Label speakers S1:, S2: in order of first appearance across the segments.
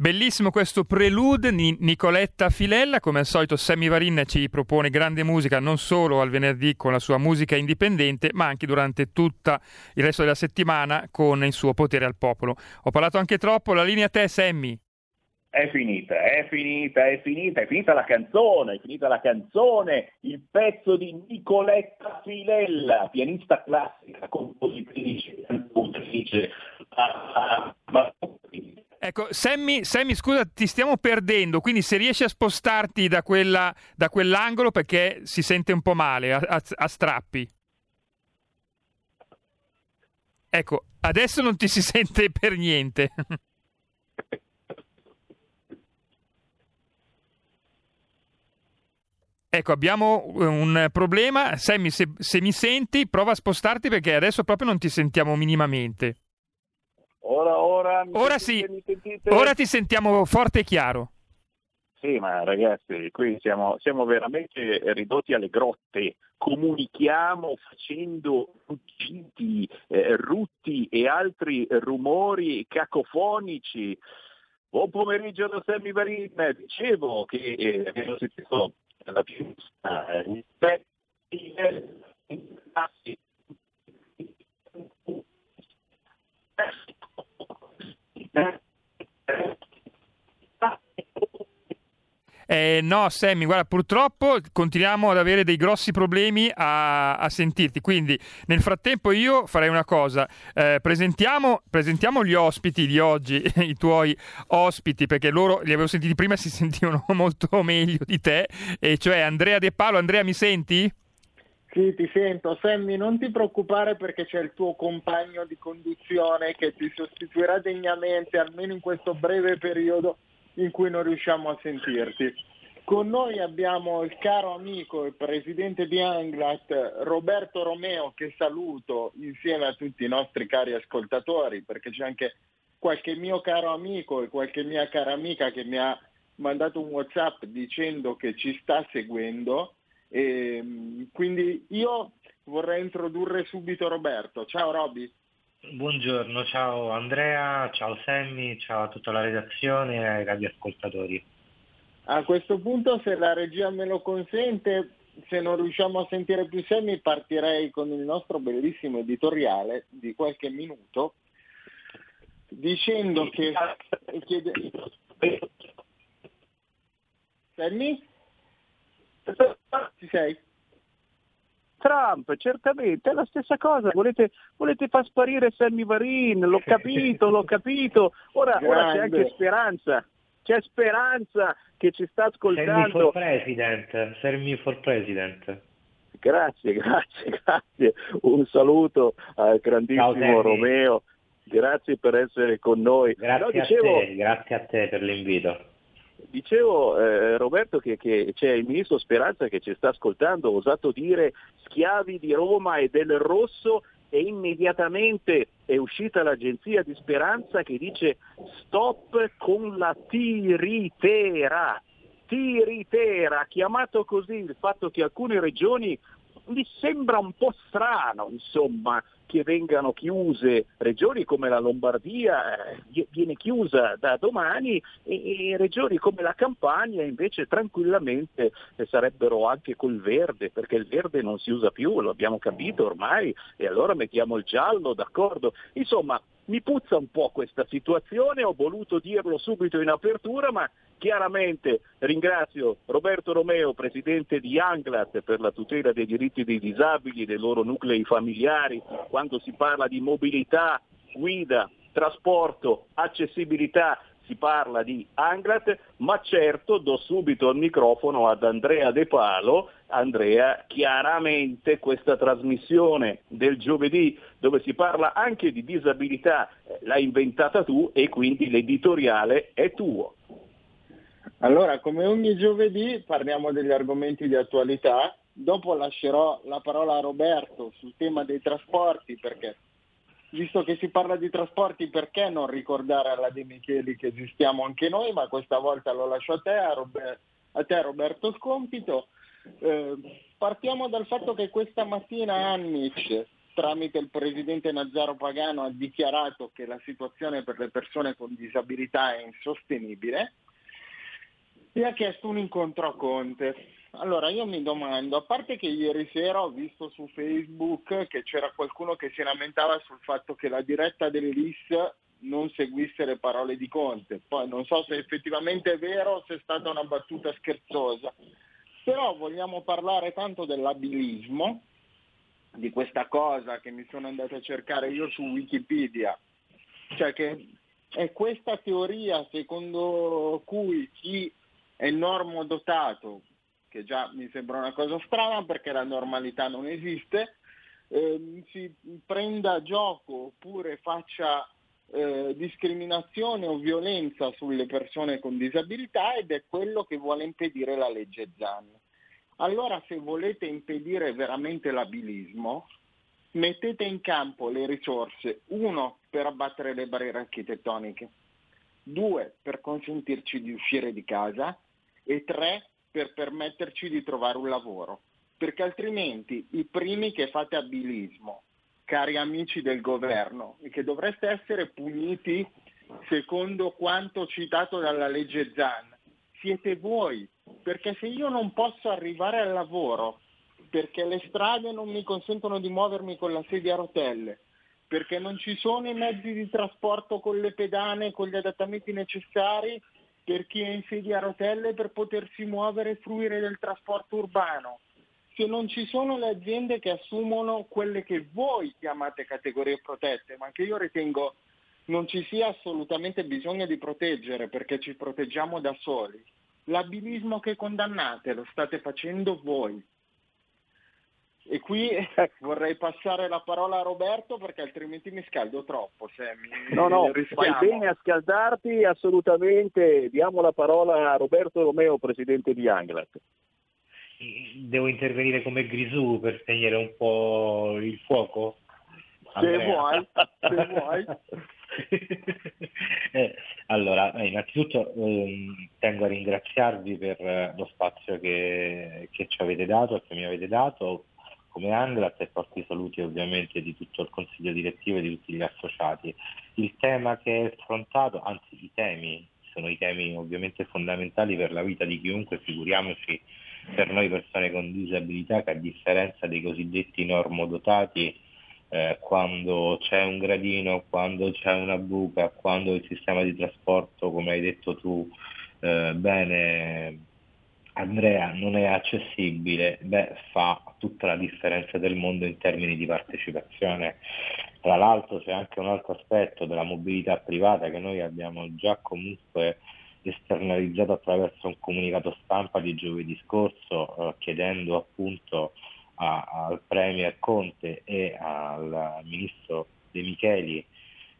S1: Bellissimo questo prelude di Nicoletta Filella, come al solito Sammy Varin ci propone grande musica non solo al venerdì con la sua musica indipendente, ma anche durante tutto il resto della settimana con il suo potere al popolo. Ho parlato anche troppo, la linea a te Sammy.
S2: È finita, è finita, è finita, è finita la canzone, è finita la canzone, il pezzo di Nicoletta Filella, pianista classica, compositrice, cantautrice, ah, ah,
S1: Ecco, Sammy, Sammy, scusa, ti stiamo perdendo, quindi se riesci a spostarti da, quella, da quell'angolo perché si sente un po' male, a, a, a strappi. Ecco, adesso non ti si sente per niente. Ecco, abbiamo un problema. Sammy, se, se mi senti, prova a spostarti perché adesso proprio non ti sentiamo minimamente.
S2: Ora, ora,
S1: ora
S2: sentite,
S1: sì, ora ti sentiamo forte e chiaro.
S2: Sì, ma ragazzi, qui siamo, siamo, veramente ridotti alle grotte. Comunichiamo facendo ruggiti, eh, rutti e altri rumori cacofonici. Buon pomeriggio da Sammy Varin. Dicevo che eh, abbiamo sentito la più eh,
S1: eh, no, Sammy, guarda, purtroppo continuiamo ad avere dei grossi problemi a, a sentirti. Quindi, nel frattempo, io farei una cosa: eh, presentiamo, presentiamo, gli ospiti di oggi, i tuoi ospiti, perché loro li avevo sentiti prima e si sentivano molto meglio di te, e cioè Andrea De Palo. Andrea, mi senti?
S3: Sì, ti sento. Sammy, non ti preoccupare perché c'è il tuo compagno di conduzione che ti sostituirà degnamente, almeno in questo breve periodo in cui non riusciamo a sentirti. Con noi abbiamo il caro amico e presidente di Anglat, Roberto Romeo, che saluto insieme a tutti i nostri cari ascoltatori, perché c'è anche qualche mio caro amico e qualche mia cara amica che mi ha mandato un WhatsApp dicendo che ci sta seguendo e, ehm, quindi io vorrei introdurre subito Roberto. Ciao Roby.
S4: Buongiorno, ciao Andrea, ciao Sammy, ciao a tutta la redazione e ai radioascoltatori.
S3: A questo punto, se la regia me lo consente, se non riusciamo a sentire più Sammy, partirei con il nostro bellissimo editoriale di qualche minuto, dicendo che... Chiede... Sammy? Ci sei?
S2: Trump, certamente, è la stessa cosa, volete, volete far sparire Sammy Varin, l'ho capito, l'ho capito, ora, ora, c'è anche speranza, c'è speranza che ci sta ascoltando. Sammy
S4: for President, Sammy for President.
S2: Grazie, grazie, grazie, un saluto al grandissimo Ciao, Romeo, grazie per essere con noi.
S4: Grazie, no, dicevo... a te, grazie a te per l'invito.
S2: Dicevo eh, Roberto che, che, c'è il ministro Speranza che ci sta ascoltando, ho osato dire schiavi di Roma e del Rosso e immediatamente è uscita l'agenzia di Speranza che dice stop con la tiritera. Tiritera, chiamato così il fatto che alcune regioni mi sembra un po' strano, insomma, che vengano chiuse regioni come la Lombardia eh, viene chiusa da domani e, e, regioni come la Campania invece tranquillamente eh, sarebbero anche col verde perché il verde non si usa più, lo abbiamo capito ormai e allora mettiamo il giallo, d'accordo? Insomma, mi puzza un po' questa situazione, ho voluto dirlo subito in apertura, ma chiaramente ringrazio Roberto Romeo, presidente di Anglat per la tutela dei diritti dei disabili, dei loro nuclei familiari, quando si parla di mobilità, guida, trasporto, accessibilità, si parla di Anglat, ma certo do subito il microfono ad Andrea De Palo. Andrea, chiaramente questa trasmissione del giovedì dove si parla anche di disabilità eh, l'hai inventata tu e quindi l'editoriale è tuo.
S3: Allora, come ogni giovedì parliamo degli argomenti di attualità, dopo lascerò la parola a Roberto sul tema dei trasporti perché visto che si parla di trasporti perché non ricordare alla De Micheli che esistiamo anche noi, ma questa volta lo lascio a te, a, Robert, a te Roberto Scompito. Eh, partiamo dal fatto che questa mattina Annich tramite il presidente Nazzaro Pagano ha dichiarato che la situazione per le persone con disabilità è insostenibile e ha chiesto un incontro a Conte. Allora io mi domando, a parte che ieri sera ho visto su Facebook che c'era qualcuno che si lamentava sul fatto che la diretta dell'IS non seguisse le parole di Conte, poi non so se effettivamente è vero o se è stata una battuta scherzosa, però vogliamo parlare tanto dell'abilismo, di questa cosa che mi sono andato a cercare io su Wikipedia, cioè che è questa teoria secondo cui chi è normodotato, che già mi sembra una cosa strana perché la normalità non esiste, eh, si prenda gioco oppure faccia eh, discriminazione o violenza sulle persone con disabilità ed è quello che vuole impedire la legge Zan. Allora se volete impedire veramente l'abilismo, mettete in campo le risorse, uno, per abbattere le barriere architettoniche, due, per consentirci di uscire di casa e tre, per permetterci di trovare un lavoro. Perché altrimenti i primi che fate abilismo, cari amici del governo, e che dovreste essere puniti secondo quanto citato dalla legge Zan, siete voi, perché se io non posso arrivare al lavoro, perché le strade non mi consentono di muovermi con la sedia a rotelle, perché non ci sono i mezzi di trasporto con le pedane, con gli adattamenti necessari per chi è in sedia a rotelle per potersi muovere e fruire del trasporto urbano, se non ci sono le aziende che assumono quelle che voi chiamate categorie protette, ma che io ritengo non ci sia assolutamente bisogno di proteggere perché ci proteggiamo da soli. L'abilismo che condannate lo state facendo voi. E qui vorrei passare la parola a Roberto perché altrimenti mi scaldo troppo. Se mi
S2: no, no, fai bene a scaldarti assolutamente. Diamo la parola a Roberto Romeo, presidente di Anglat.
S4: Devo intervenire come Grisù per spegnere un po' il fuoco?
S3: Se vuoi, se vuoi.
S4: eh, allora, eh, innanzitutto ehm, tengo a ringraziarvi per eh, lo spazio che, che, ci avete dato e che mi avete dato come Anglat e porti saluti ovviamente di tutto il consiglio direttivo e di tutti gli associati. Il tema che è affrontato, anzi i temi, sono i temi ovviamente fondamentali per la vita di chiunque, figuriamoci per noi persone con disabilità che a differenza dei cosiddetti normodotati eh, quando c'è un gradino, quando c'è una buca, quando il sistema di trasporto, come hai detto tu, eh, bene Andrea, non è accessibile, beh, fa tutta la differenza del mondo in termini di partecipazione. Tra l'altro c'è anche un altro aspetto della mobilità privata che noi abbiamo già comunque esternalizzato attraverso un comunicato stampa di giovedì scorso eh, chiedendo appunto a, al Premier Conte e al Ministro De Micheli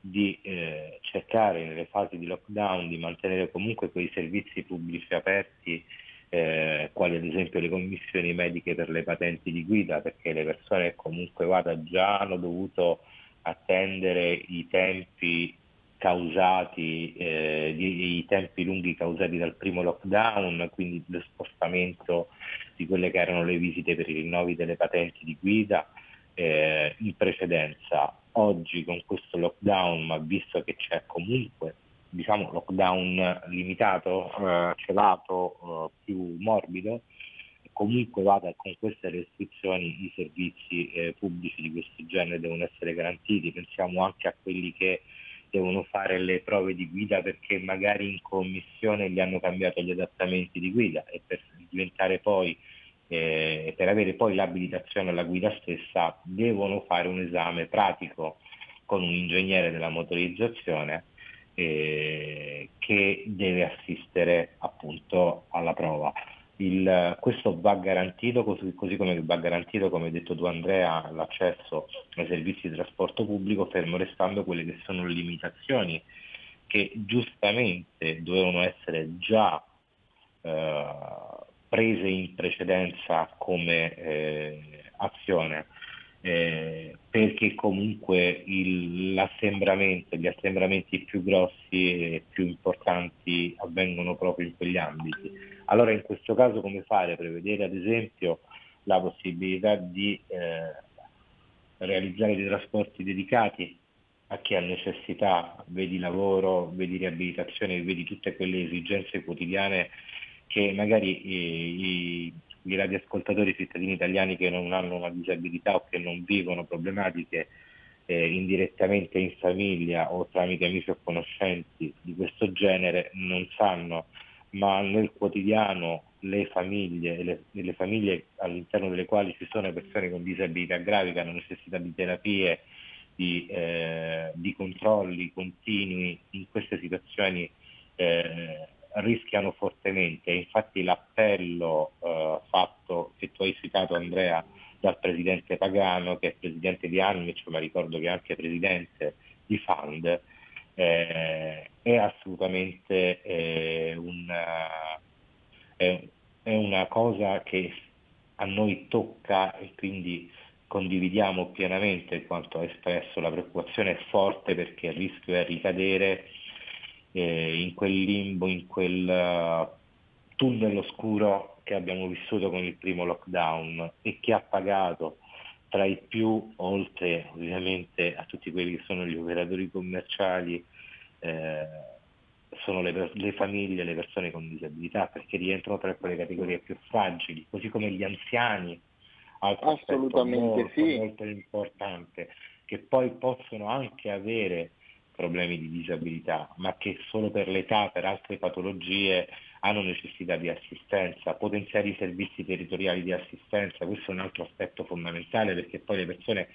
S4: di eh, cercare nelle fasi di lockdown di mantenere comunque quei servizi pubblici aperti eh, quali ad esempio le commissioni mediche per le patenti di guida perché le persone comunque vada già hanno dovuto attendere i tempi causati, eh, i, tempi lunghi causati dal primo lockdown, quindi lo spostamento di quelle che erano le visite per i rinnovi delle patenti di guida eh, in precedenza. Oggi con questo lockdown, ma visto che c'è comunque diciamo, lockdown limitato, eh, celato, eh, più morbido, comunque vada con queste restrizioni i servizi eh, pubblici di questo genere devono essere garantiti. Pensiamo anche a quelli che devono fare le prove di guida perché magari in commissione gli hanno cambiato gli adattamenti di guida e per diventare poi eh, per avere poi l'abilitazione alla guida stessa devono fare un esame pratico con un ingegnere della motorizzazione eh, che deve assistere appunto alla prova. Il, questo va garantito, così, così, come va garantito, come hai detto tu Andrea, l'accesso ai servizi di trasporto pubblico, fermo restando quelle che sono le limitazioni che giustamente dovevano essere già eh, prese in precedenza come eh, azione eh, perché comunque il, l'assembramento, gli assembramenti più grossi e più importanti avvengono proprio in quegli ambiti. Allora in questo caso come fare? Prevedere ad esempio la possibilità di eh, realizzare dei trasporti dedicati a chi ha necessità, vedi lavoro, vedi riabilitazione, vedi tutte quelle esigenze quotidiane che magari i, i, i radioascoltatori cittadini italiani che non hanno una disabilità o che non vivono problematiche eh, indirettamente in famiglia o tramite amici o conoscenti di questo genere non sanno, ma nel quotidiano le famiglie, le, le famiglie all'interno delle quali ci sono persone con disabilità gravi che hanno necessità di terapie, di, eh, di controlli continui in queste situazioni eh, rischiano fortemente. Infatti l'appello eh, fatto, che tu hai citato Andrea, dal presidente Pagano, che è presidente di Anmic, ma ricordo che è anche presidente di Fund, eh, è assolutamente eh, una, è, è una cosa che a noi tocca e quindi condividiamo pienamente quanto ha espresso, la preoccupazione è forte perché il rischio è ricadere eh, in quel limbo, in quel uh, tunnel oscuro che abbiamo vissuto con il primo lockdown e che ha pagato tra i più, oltre ovviamente a tutti quelli che sono gli operatori commerciali, eh, sono le, le, famiglie, le persone con disabilità, perché rientrano tra quelle categorie più fragili, così come gli anziani, altro Assolutamente molto, sì. molto importante, che poi possono anche avere problemi di disabilità, ma che solo per l'età, per altre patologie hanno necessità di assistenza, potenziare i servizi territoriali di assistenza, questo è un altro aspetto fondamentale perché poi le persone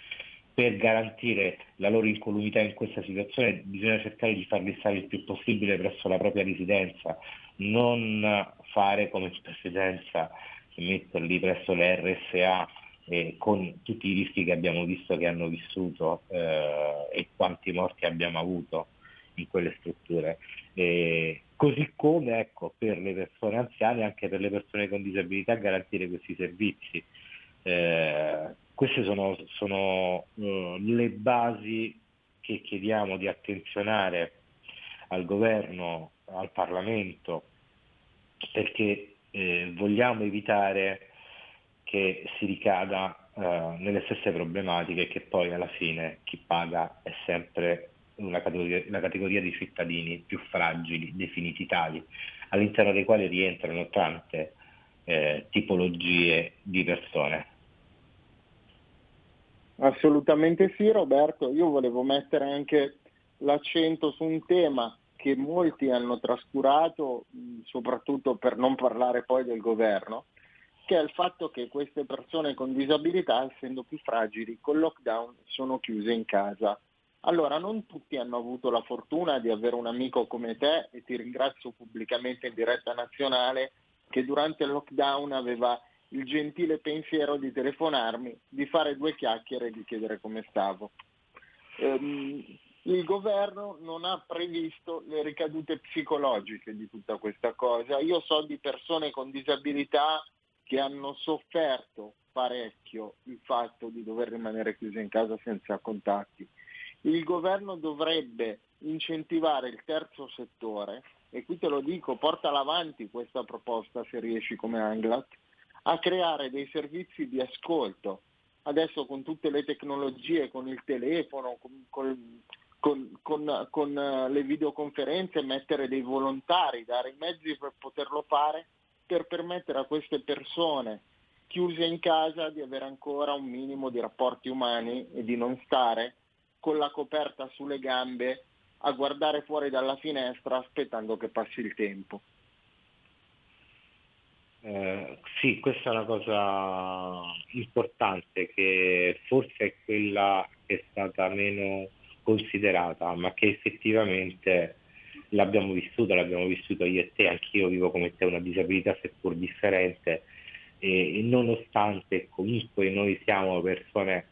S4: per garantire la loro incolumità in questa situazione bisogna cercare di farli stare il più possibile presso la propria residenza, non fare come in precedenza, metterli presso le RSA eh, con tutti i rischi che abbiamo visto che hanno vissuto eh, e quanti morti abbiamo avuto in quelle strutture. Eh, così come ecco, per le persone anziane, anche per le persone con disabilità, garantire questi servizi. Eh, queste sono, sono uh, le basi che chiediamo di attenzionare al governo, al Parlamento, perché eh, vogliamo evitare che si ricada uh, nelle stesse problematiche che poi alla fine chi paga è sempre una categoria, una categoria di cittadini più fragili, definiti tali, all'interno dei quali rientrano tante eh, tipologie di persone.
S3: Assolutamente sì Roberto, io volevo mettere anche l'accento su un tema che molti hanno trascurato, soprattutto per non parlare poi del governo, che è il fatto che queste persone con disabilità, essendo più fragili, col lockdown sono chiuse in casa allora, non tutti hanno avuto la fortuna di avere un amico come te e ti ringrazio pubblicamente in diretta nazionale che durante il lockdown aveva il gentile pensiero di telefonarmi, di fare due chiacchiere e di chiedere come stavo. Ehm, il governo non ha previsto le ricadute psicologiche di tutta questa cosa. Io so di persone con disabilità che hanno sofferto parecchio il fatto di dover rimanere chiuse in casa senza contatti il governo dovrebbe incentivare il terzo settore, e qui te lo dico, portala avanti questa proposta se riesci come Anglat, a creare dei servizi di ascolto. Adesso con tutte le tecnologie, con il telefono, con, con, con, con le videoconferenze, mettere dei volontari, dare i mezzi per poterlo fare, per permettere a queste persone chiuse in casa di avere ancora un minimo di rapporti umani e di non stare con la coperta sulle gambe a guardare fuori dalla finestra aspettando che passi il tempo.
S4: Eh, sì, questa è una cosa importante che forse è quella che è stata meno considerata, ma che effettivamente l'abbiamo vissuta, l'abbiamo vissuto io e te, anch'io vivo come te una disabilità seppur differente e, e nonostante comunque noi siamo persone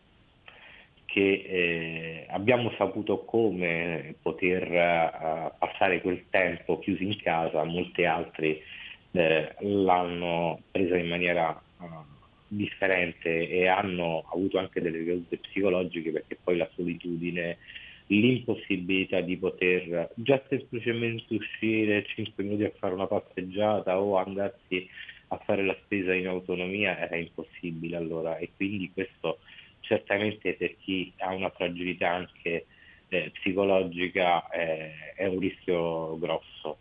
S4: che eh, abbiamo saputo come poter uh, passare quel tempo chiusi in casa, molti altri eh, l'hanno presa in maniera uh, differente e hanno avuto anche delle ricadute psicologiche perché poi la solitudine, l'impossibilità di poter già semplicemente uscire 5 minuti a fare una passeggiata o andarsi a fare la spesa in autonomia era impossibile allora e quindi questo certamente per chi ha una fragilità anche eh, psicologica eh, è un rischio grosso.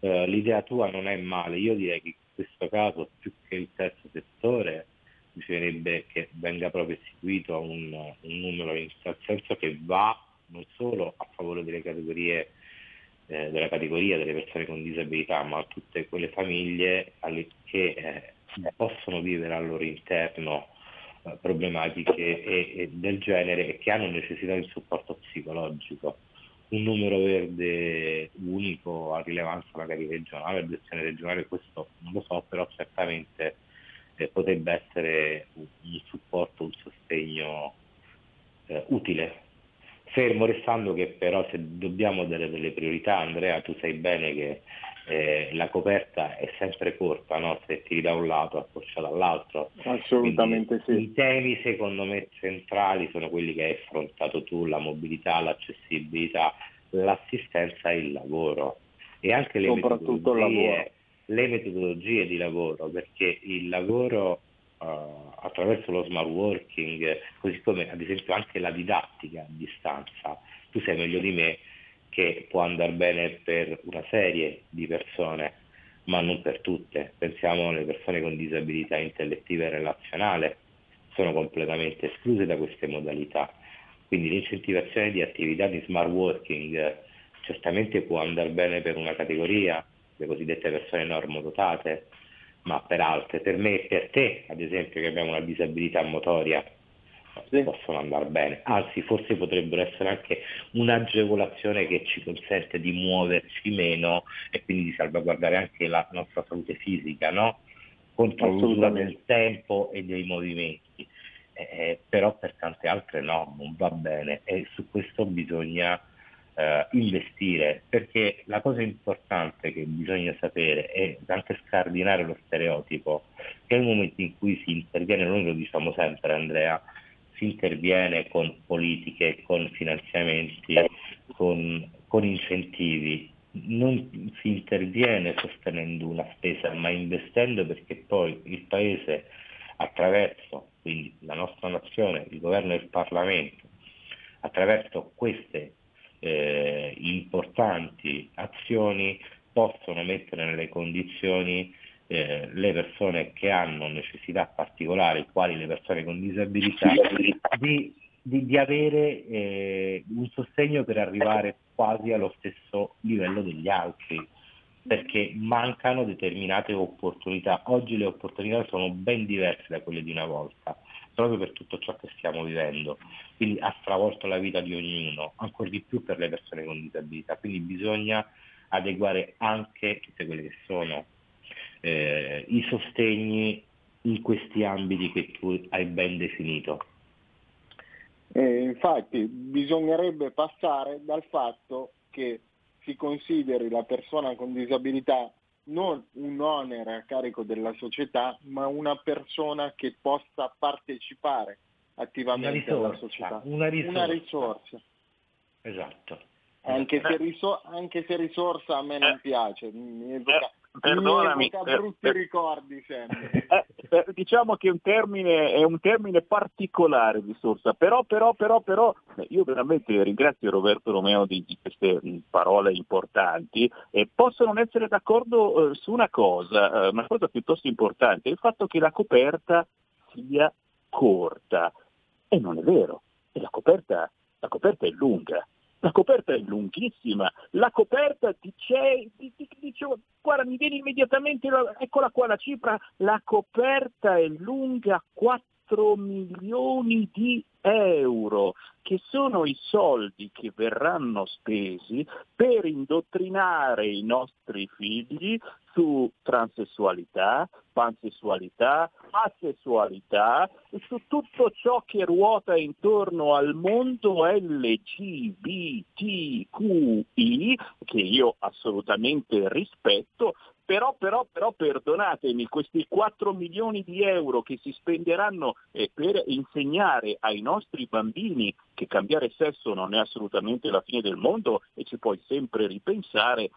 S4: Eh, l'idea tua non è male, io direi che in questo caso più che il terzo settore bisognerebbe che venga proprio istituito un, un numero in tal senso che va non solo a favore delle categorie eh, della categoria delle persone con disabilità, ma a tutte quelle famiglie che eh, possono vivere al loro interno eh, problematiche e, e del genere e che hanno necessità di supporto psicologico. Un numero verde unico a rilevanza magari regionale, a regionale, questo non lo so, però certamente eh, potrebbe essere un, un, supporto, un sostegno eh, utile Fermo restando che però se dobbiamo dare delle priorità, Andrea, tu sai bene che eh, la coperta è sempre corta, no? se tiri da un lato accorcia dall'altro.
S3: Assolutamente
S4: Quindi,
S3: sì.
S4: I temi secondo me centrali sono quelli che hai affrontato tu, la mobilità, l'accessibilità, l'assistenza e il lavoro. E anche le metodologie, le metodologie di lavoro, perché il lavoro attraverso lo smart working, così come ad esempio anche la didattica a distanza. Tu sai meglio di me che può andare bene per una serie di persone, ma non per tutte. Pensiamo alle persone con disabilità intellettiva e relazionale, sono completamente escluse da queste modalità. Quindi l'incentivazione di attività di smart working certamente può andare bene per una categoria, le cosiddette persone normodotate, ma per altre, per me e per te, ad esempio, che abbiamo una disabilità motoria, sì. possono andare bene. Anzi, forse potrebbero essere anche un'agevolazione che ci consente di muoverci meno e quindi di salvaguardare anche la nostra salute fisica, no? Contro l'usura del tempo e dei movimenti. Eh, eh, però per tante altre no, non va bene e su questo bisogna eh, investire, perché la cosa importante che bisogna sapere è anche scardinare lo stereotipo, che nel momento in cui si interviene, noi lo diciamo sempre Andrea, si interviene con politiche, con finanziamenti, con, con incentivi, non si interviene sostenendo una spesa, ma investendo perché poi il Paese attraverso, quindi la nostra nazione, il governo e il Parlamento, attraverso queste eh, importanti azioni possono mettere nelle condizioni eh, le persone che hanno necessità particolari, quali le persone con disabilità, di, di, di avere eh, un sostegno per arrivare quasi allo stesso livello degli altri, perché mancano determinate opportunità. Oggi le opportunità sono ben diverse da quelle di una volta proprio per tutto ciò che stiamo vivendo. Quindi ha stravolto la vita di ognuno, ancora di più per le persone con disabilità. Quindi bisogna adeguare anche tutte quelle che sono eh, i sostegni in questi ambiti che tu hai ben definito.
S3: Eh, infatti bisognerebbe passare dal fatto che si consideri la persona con disabilità non un onere a carico della società, ma una persona che possa partecipare attivamente alla società.
S4: Una risorsa.
S3: Una risorsa.
S4: Esatto.
S3: Anche se, risor- anche se, risorsa a me non eh. piace, mi evoca,
S2: eh.
S3: Mi evoca brutti eh, ricordi sempre.
S2: Eh, diciamo che un termine, è un termine particolare risorsa, però, però, però, però, io veramente ringrazio Roberto Romeo di, di queste parole importanti e posso non essere d'accordo eh, su una cosa, eh, una cosa piuttosto importante, il fatto che la coperta sia corta. E non è vero, e la coperta, la coperta è lunga la coperta è lunghissima, la coperta dice, dice guarda mi viene immediatamente, eccola qua la cifra, la coperta è lunga 4 milioni di euro, che sono i soldi che verranno spesi per indottrinare i nostri figli su transessualità, pansessualità, asessualità su tutto ciò che ruota intorno al mondo LGBTQI, che io assolutamente rispetto, però, però, però perdonatemi, questi 4 milioni di euro che si spenderanno eh, per insegnare ai nostri bambini che cambiare sesso non è assolutamente la fine del mondo e ci puoi sempre ripensare,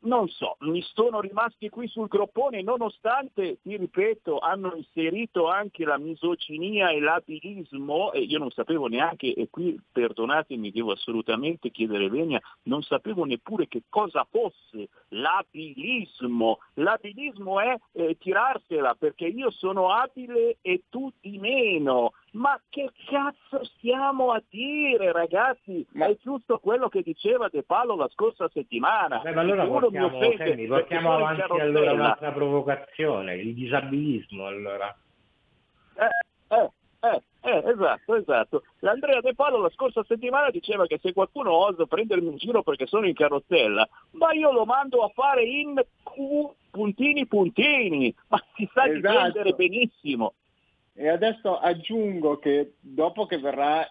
S2: non so, mi sono rimasti qui sul groppone nonostante, ti ripeto, hanno inserito anche la misoginia e l'abilismo e io non sapevo neanche, e qui perdonatemi, devo assolutamente chiedere venia, non sapevo neppure che cosa fosse l'abilismo. L'abilismo è eh, tirarsela perché io sono abile e tu di meno. Ma che cazzo stiamo a dire ragazzi? Ma... È giusto quello che diceva De Palo la scorsa settimana.
S4: Beh, ma allora portiamo, Sammy, portiamo avanti allora un'altra provocazione, il disabilismo allora.
S2: Eh, eh, eh, eh, esatto, esatto. L'Andrea De Palo la scorsa settimana diceva che se qualcuno osa prendermi in giro perché sono in carrozzella, ma io lo mando a fare in Q puntini puntini, ma si sa esatto. difendere benissimo.
S3: E adesso aggiungo che dopo che verrà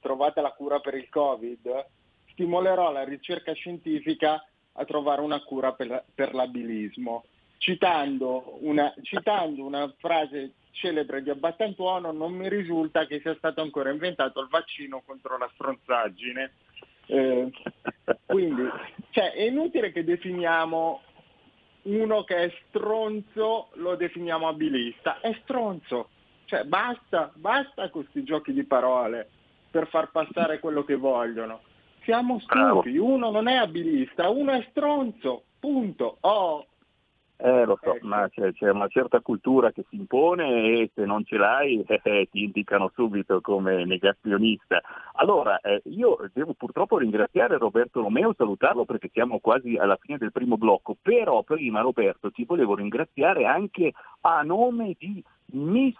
S3: trovata la cura per il Covid, stimolerò la ricerca scientifica a trovare una cura per, per l'abilismo. Citando una, citando una, frase celebre di Abbattantuono, non mi risulta che sia stato ancora inventato il vaccino contro la stronzaggine. Eh, quindi cioè, è inutile che definiamo uno che è stronzo, lo definiamo abilista, è stronzo. Cioè, basta, basta questi giochi di parole per far passare quello che vogliono. Siamo stupi, uno non è abilista, uno è stronzo, punto. Oh.
S2: Eh, lo so, ecco. ma c'è, c'è, una certa cultura che si impone e se non ce l'hai eh, eh, ti indicano subito come negazionista. Allora, eh, io devo purtroppo ringraziare Roberto Romeo, salutarlo perché siamo quasi alla fine del primo blocco, però prima Roberto ti volevo ringraziare anche a nome di Miss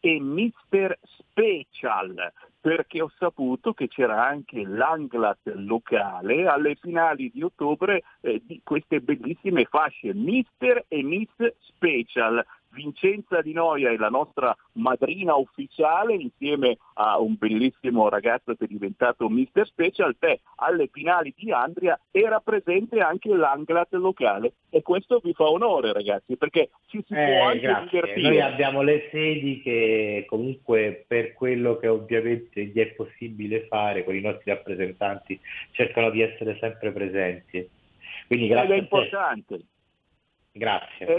S2: e Mister Special, perché ho saputo che c'era anche l'Anglat locale alle finali di ottobre eh, di queste bellissime fasce Mister e Miss Special. Vincenza Di Noia è la nostra madrina ufficiale insieme a un bellissimo ragazzo che è diventato Mister Special, beh, alle finali di Andria era presente anche l'Anglat locale e questo vi fa onore ragazzi perché ci si
S4: eh,
S2: può anche
S4: grazie.
S2: divertire.
S4: Noi abbiamo le sedi che comunque per quello che ovviamente gli è possibile fare con i nostri rappresentanti cercano di essere sempre presenti. Quindi grazie.
S2: Ed è importante.
S4: Grazie.
S2: È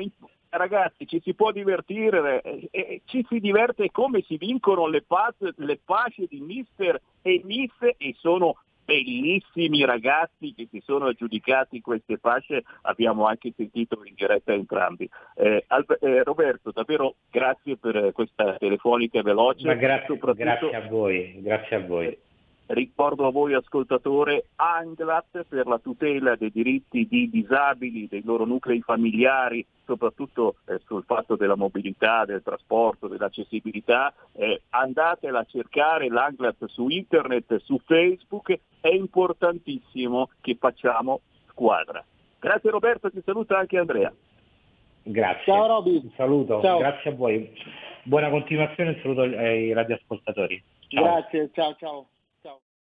S2: ragazzi ci si può divertire, eh, eh, ci si diverte come si vincono le, pass- le fasce di mister e miss e sono bellissimi ragazzi che si sono aggiudicati queste fasce, abbiamo anche sentito in diretta entrambi. Eh, Albe- eh, Roberto, davvero grazie per questa telefonica veloce.
S4: Ma grazie, grazie a voi, grazie a voi.
S2: Ricordo a voi ascoltatore Anglat per la tutela dei diritti di disabili, dei loro nuclei familiari, soprattutto eh, sul fatto della mobilità, del trasporto, dell'accessibilità. Eh, andatela a cercare l'Anglat su internet, su Facebook, è importantissimo che facciamo squadra. Grazie Roberto, ti saluta anche Andrea.
S4: Grazie.
S3: Ciao Roby.
S4: Un saluto,
S3: Ciao.
S4: grazie a voi. Buona continuazione e saluto ai radioascoltatori. Ciao.
S3: Grazie, ciao ciao.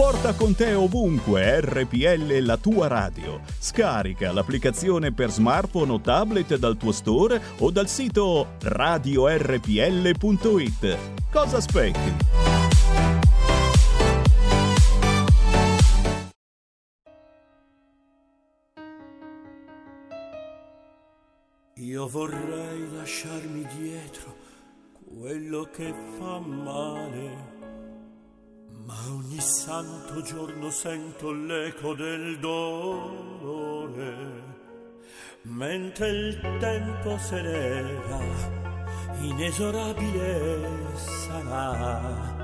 S5: Porta con te ovunque RPL la tua radio. Scarica l'applicazione per smartphone o tablet dal tuo store o dal sito radiorpl.it. Cosa aspetti?
S6: Io vorrei lasciarmi dietro quello che fa male, ma ogni santo giorno sento l'eco del dolore. Mentre il tempo se leva, inesorabile sarà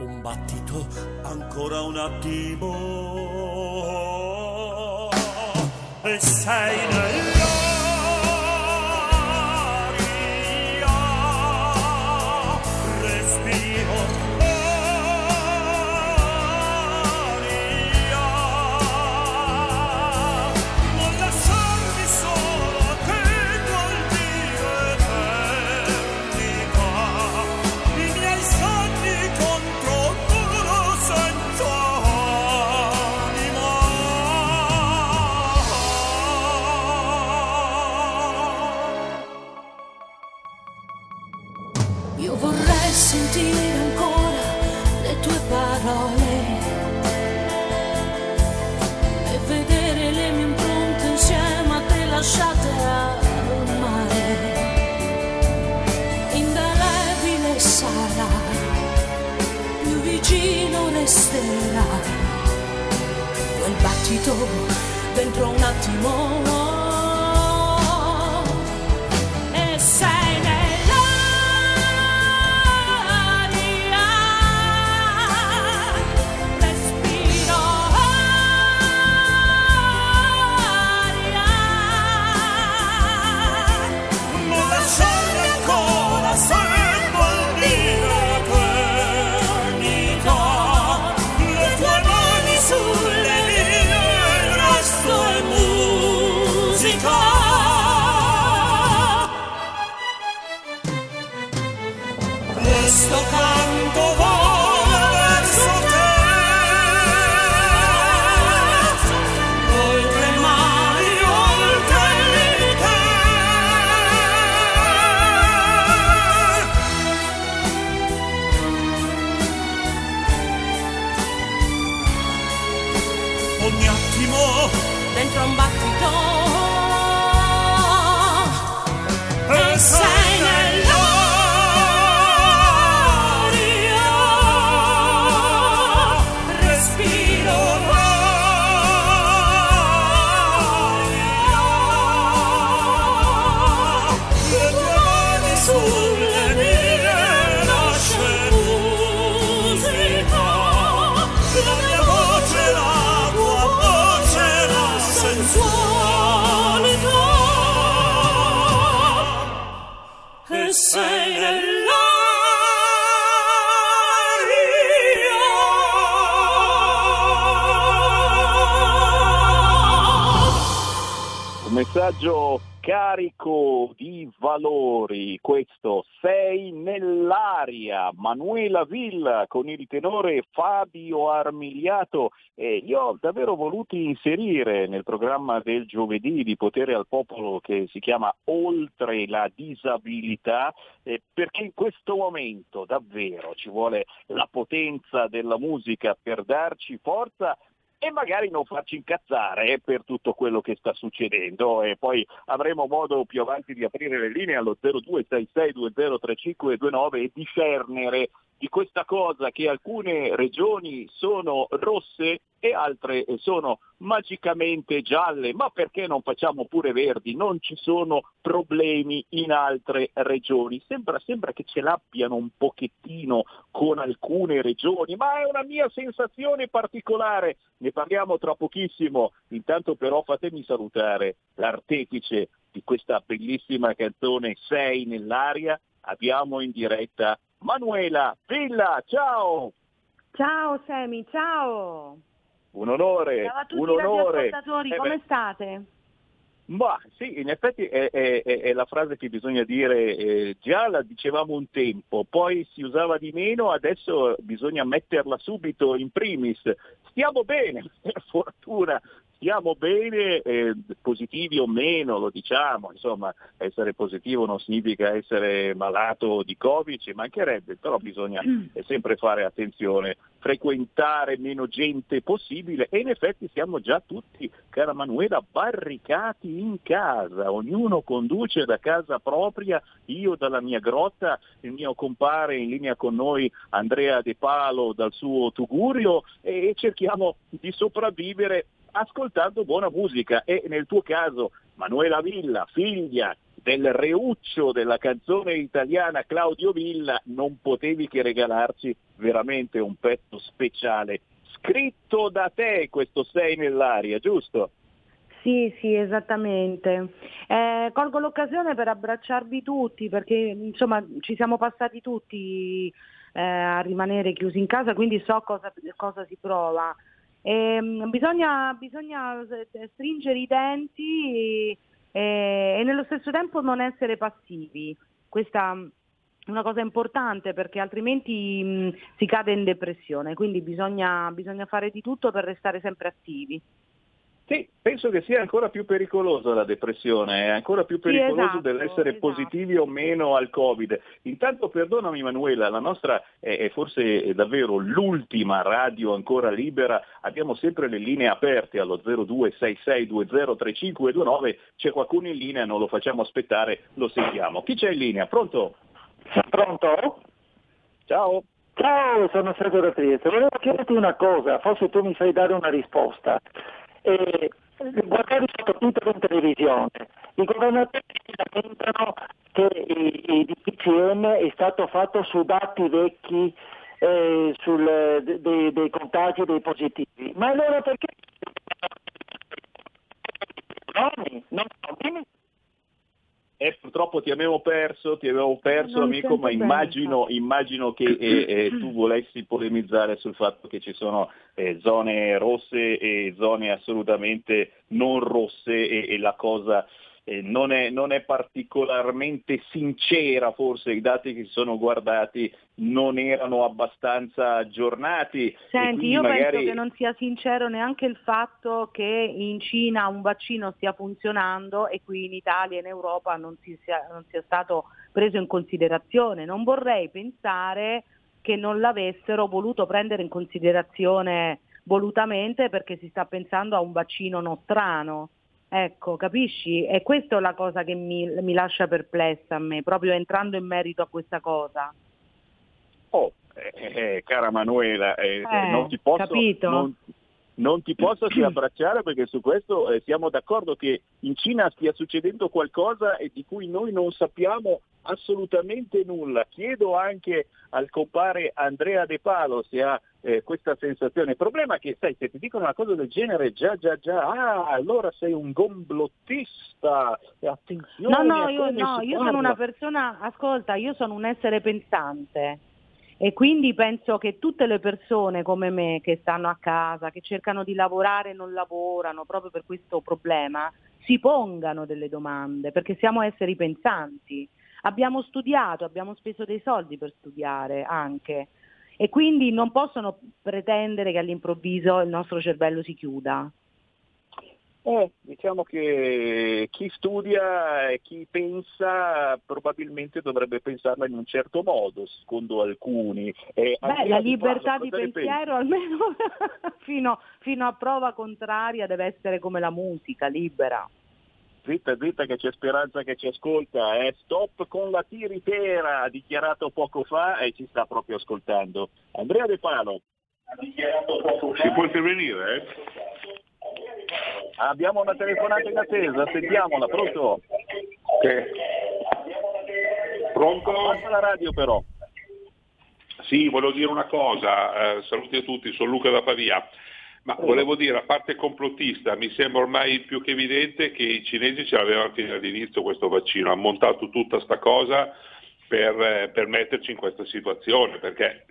S6: Un battito, ancora un attimo. E sei nell'aria.
S7: Resterà quel battito dentro un attimo.
S2: Del giovedì di Potere al Popolo che si chiama Oltre la disabilità eh, perché in questo momento davvero ci vuole la potenza della musica per darci forza e magari non farci incazzare eh, per tutto quello che sta succedendo. E poi avremo modo più avanti di aprire le linee allo 0266203529 e discernere di questa cosa che alcune regioni sono rosse e altre sono magicamente gialle, ma perché non facciamo pure verdi? Non ci sono problemi in altre regioni. Sembra, sembra che ce l'abbiano un pochettino con alcune regioni, ma è una mia sensazione particolare. Ne parliamo tra pochissimo. Intanto però fatemi salutare l'artefice di questa bellissima canzone Sei nell'aria. Abbiamo in diretta Manuela Villa, ciao!
S8: Ciao Semi, ciao!
S2: Un onore,
S8: Ciao a tutti
S2: un
S8: i
S2: onore.
S8: radioascoltatori,
S2: Eh
S8: come
S2: beh,
S8: state?
S2: Ma sì, in effetti è, è- è- è la frase che bisogna dire, eh, già la dicevamo un tempo, poi si usava di meno, adesso bisogna metterla subito in primis. Stiamo bene, per fortuna, stiamo bene, eh, positivi o meno, lo diciamo, insomma, essere positivo non significa essere malato di Covid, ci mancherebbe, però bisogna eh, sempre fare attenzione, frequentare meno gente possibile e in effetti siamo già tutti, cara Manuela, barricati in casa, ognuno conduce da casa propria, io dalla mia grotta, il mio compare in linea con noi Andrea De Palo dal suo Tugurio e cerchiamo di sopravvivere ascoltando buona musica e nel tuo caso Manuela Villa, figlia del reuccio della canzone italiana Claudio Villa, non potevi che regalarci veramente un pezzo speciale. Scritto da te questo Sei nell'aria, giusto?
S8: Sì, sì, esattamente. Eh, colgo l'occasione per abbracciarvi tutti perché insomma ci siamo passati tutti eh, a rimanere chiusi in casa, quindi so cosa, cosa si prova. E, mh, bisogna, bisogna stringere i denti e, e nello stesso tempo non essere passivi. Questa è una cosa importante perché altrimenti mh, si cade in depressione, quindi bisogna, bisogna fare di tutto per restare sempre attivi.
S2: Sì, penso che sia ancora più pericolosa la depressione, è ancora più pericoloso
S8: esatto,
S2: dell'essere
S8: esatto.
S2: positivi o meno al Covid. Intanto perdonami Manuela, la nostra è, è forse davvero l'ultima radio ancora libera, abbiamo sempre le linee aperte allo 0266203529, c'è qualcuno in linea, non lo facciamo aspettare, lo sentiamo. Chi c'è in linea? Pronto?
S9: Pronto?
S2: Ciao.
S9: Ciao, sono Sergio da Trieste. Volevo chiederti una cosa, forse tu mi sai dare una risposta. Eh, guardare sottotitoli in televisione, i governatori si lamentano che il, DPCM è stato fatto su dati vecchi eh, sul, de- de- dei contagi e dei positivi. Ma allora perché? Nomi? No, dimmi
S2: Eh, purtroppo ti avevo perso, ti avevo perso
S9: Non mi
S2: amico, ma immagino, immagino che eh, eh, tu volessi polemizzare sul fatto che ci sono eh, zone rosse e zone assolutamente non rosse e, e la cosa eh, non, è, non è particolarmente sincera, forse i dati che si sono guardati non erano abbastanza aggiornati.
S8: Senti, io
S2: magari...
S8: penso che non sia sincero neanche il fatto che in Cina un vaccino stia funzionando e qui in Italia e in Europa non, si sia, non sia stato preso in considerazione. Non vorrei pensare che non l'avessero voluto prendere in considerazione volutamente perché si sta pensando a un vaccino nostrano. Ecco, capisci? E questa è la cosa che mi, mi lascia perplessa a me, proprio entrando in merito a questa cosa.
S2: Oh, eh, eh, cara Manuela, eh,
S8: Eh,
S2: non ti posso,
S8: capito?
S2: non, non ti posso che abbracciare perché su questo eh, siamo d'accordo che in Cina stia succedendo qualcosa e di cui noi non sappiamo assolutamente nulla. Chiedo anche al compare Andrea De Palo se ha eh, questa sensazione. Il problema è che, sai, se ti dicono una cosa del genere, già, già, già, ah, allora sei un gomblottista, attenzione
S8: No, no, io, no, io sono una persona, ascolta, io sono un essere pensante e quindi penso che tutte le persone come me che stanno a casa, che cercano di lavorare e non lavorano proprio per questo problema, si pongano delle domande, perché siamo esseri pensanti. Abbiamo studiato, abbiamo speso dei soldi per studiare anche e quindi non possono pretendere che all'improvviso il nostro cervello si chiuda.
S2: Eh, diciamo che chi studia e chi pensa probabilmente dovrebbe pensarla in un certo modo, secondo alcuni. E
S8: Beh, la libertà
S2: Paolo,
S8: di pensiero almeno fino, fino a prova contraria deve essere come la musica, libera.
S2: Zitta, zitta che c'è speranza che ci ascolta, eh. stop con la tiritera, ha dichiarato poco fa e ci sta proprio ascoltando. Andrea De Palo.
S10: Si può intervenire? Eh?
S2: Abbiamo una telefonata in attesa, sentiamola, pronto?
S10: Pronto?
S2: Passa la radio però.
S10: Sì, volevo dire una cosa, eh, saluti a tutti, sono Luca da Pavia. Ma volevo dire, a parte complottista, mi sembra ormai più che evidente che i cinesi ce l'avevano fin dall'inizio questo vaccino, hanno montato tutta sta cosa per, eh, per metterci in questa situazione, perché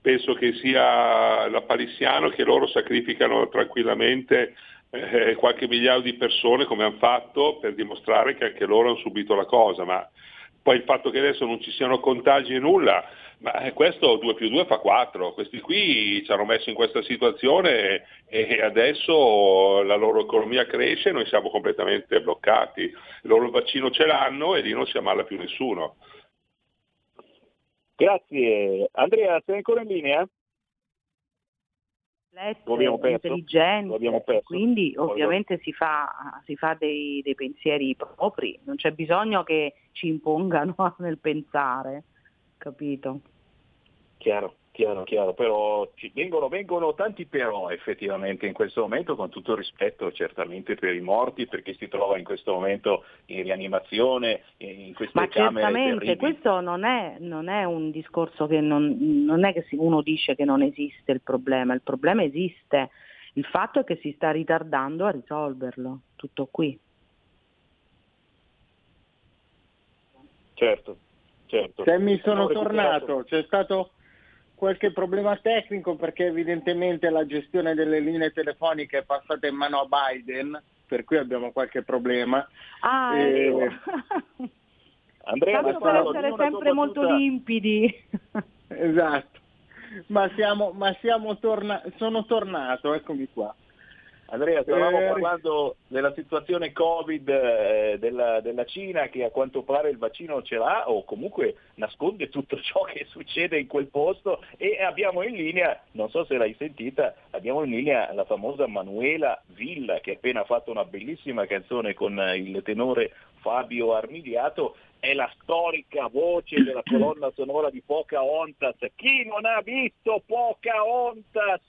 S10: penso che sia lapalissiano che loro sacrificano tranquillamente eh, qualche migliaio di persone come hanno fatto per dimostrare che anche loro hanno subito la cosa, ma poi il fatto che adesso non ci siano contagi e nulla, ma eh, questo 2 più 2 fa 4, questi qui ci hanno messo in questa situazione e, adesso la loro economia cresce e noi siamo completamente bloccati, il loro vaccino ce l'hanno e lì non si ammala più nessuno.
S2: Grazie. Andrea, sei ancora in linea? Abbiamo perso?
S8: Intelligente, quindi ovviamente si fa, si fa dei, dei pensieri propri, non c'è bisogno che ci impongano nel pensare, capito?
S2: Chiaro, chiaro. Chiaro, però ci vengono, vengono tanti però effettivamente in questo momento, con tutto il rispetto certamente per i morti, per chi si trova in questo momento in rianimazione, in queste
S8: Ma
S2: camere
S8: certamente
S2: terribili.
S8: questo non è, non è un discorso che non, non è che uno dice che non esiste il problema, il problema esiste, il fatto è che si sta ritardando a risolverlo, tutto qui.
S2: Certo, certo.
S3: Se mi sono tornato, c'è stato qualche problema tecnico perché evidentemente la gestione delle linee telefoniche è passata in mano a Biden, per cui abbiamo qualche problema.
S8: Ah,
S3: E-
S8: ecco.
S2: Andrea,
S8: Tanto per essere sempre molto limpidi.
S3: Esatto. Ma siamo, ma siamo torna- sono tornato, eccomi qua.
S2: Andrea, stavamo
S3: Eh,
S2: parlando della situazione Covid eh, della, della Cina che a quanto pare il vaccino ce l'ha o comunque nasconde tutto ciò che succede in quel posto e abbiamo in linea, non so se l'hai sentita, abbiamo in linea la famosa Manuela Villa che ha appena fatto una bellissima canzone con eh, il tenore Fabio Armigliato è la storica voce della colonna sonora di Pocahontas. Chi non ha visto Pocahontas?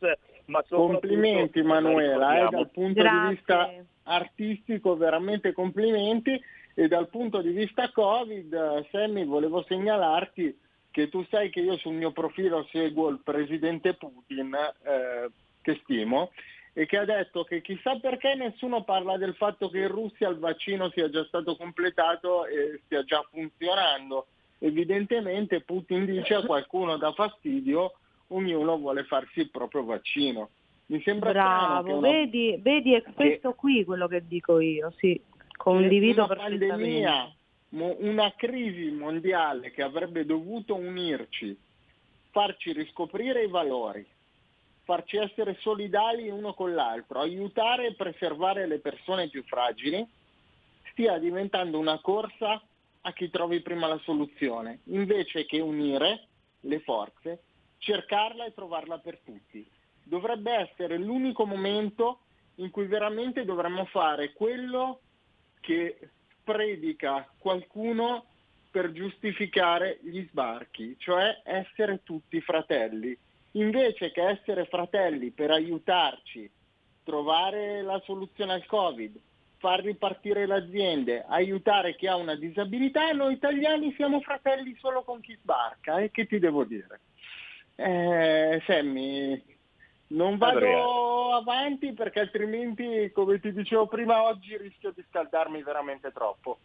S2: Ma
S3: Complimenti Manuela, eh, dal punto di vista artistico veramente complimenti. E dal punto di vista Covid, Sammy, volevo segnalarti che tu sai che io sul mio profilo seguo il presidente Putin, eh, che stimo, e che ha detto che chissà perché nessuno parla del fatto che in Russia il vaccino sia già stato completato e stia già funzionando. Evidentemente Putin dice a qualcuno dà fastidio, ognuno vuole farsi il proprio vaccino. Mi sembra che
S8: Bravo,
S3: una-
S8: vedi, vedi è questo qui quello che dico io, sì, condivido
S3: una pandemia, una crisi mondiale che avrebbe dovuto unirci, farci riscoprire i valori, farci essere solidali uno con l'altro, aiutare e preservare le persone più fragili, stia diventando una corsa a chi trovi prima la soluzione, invece che unire le forze, cercarla e trovarla per tutti. Dovrebbe essere l'unico momento in cui veramente dovremmo fare quello che predica qualcuno per giustificare gli sbarchi, cioè essere tutti fratelli, invece che essere fratelli per aiutarci, trovare la soluzione al Covid, far ripartire le aziende, aiutare chi ha una disabilità, noi italiani siamo fratelli solo con chi sbarca, e che ti devo dire? Eh, Sammy, non vado
S2: Andrea.
S3: avanti perché altrimenti, come ti dicevo prima, oggi rischio di scaldarmi veramente troppo.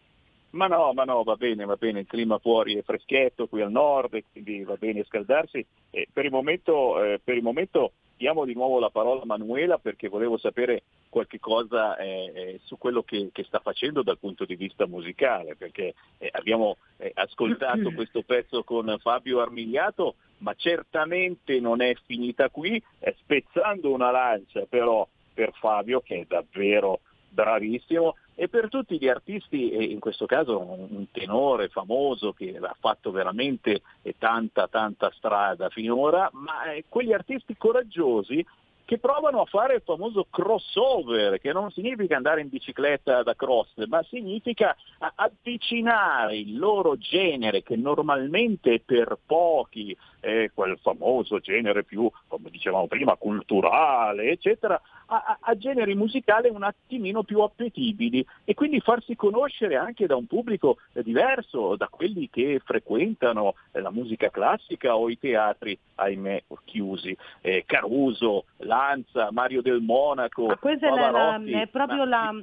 S2: Ma no, ma no, va bene, va bene, il clima fuori è freschetto qui al nord, quindi va bene scaldarsi. Eh, per, il momento, eh, per il momento diamo di nuovo la parola a Manuela perché volevo sapere qualche cosa eh, eh, su quello che, che sta facendo dal punto di vista musicale, perché eh, abbiamo eh, ascoltato questo pezzo con Fabio Armigliato, ma certamente non è finita qui, eh, spezzando una lancia però per Fabio che è davvero bravissimo e per tutti gli artisti, e in questo caso un tenore famoso che ha fatto veramente tanta tanta strada finora, ma eh, quegli artisti coraggiosi che provano a fare il famoso crossover, che non significa andare in bicicletta da cross, ma significa avvicinare il loro genere che normalmente per pochi è quel famoso genere più, come dicevamo prima, culturale, eccetera, a, a- generi musicali un attimino più appetibili e quindi farsi conoscere anche da un pubblico diverso da quelli che frequentano la musica classica o i teatri, ahimè, chiusi. Eh, Caruso, Lanza, Mario del Monaco,
S8: Ma questa è, la- è proprio la,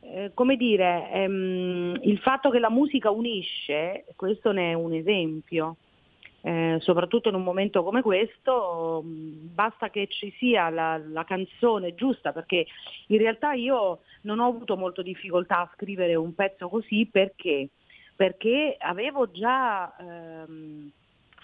S8: eh, come dire, ehm, il fatto che la musica unisce, questo ne è un esempio. Eh, soprattutto in un momento come questo, mh, basta che ci sia la, la canzone giusta, perché in realtà io non ho avuto molto difficoltà a scrivere un pezzo così perché, perché avevo già ehm,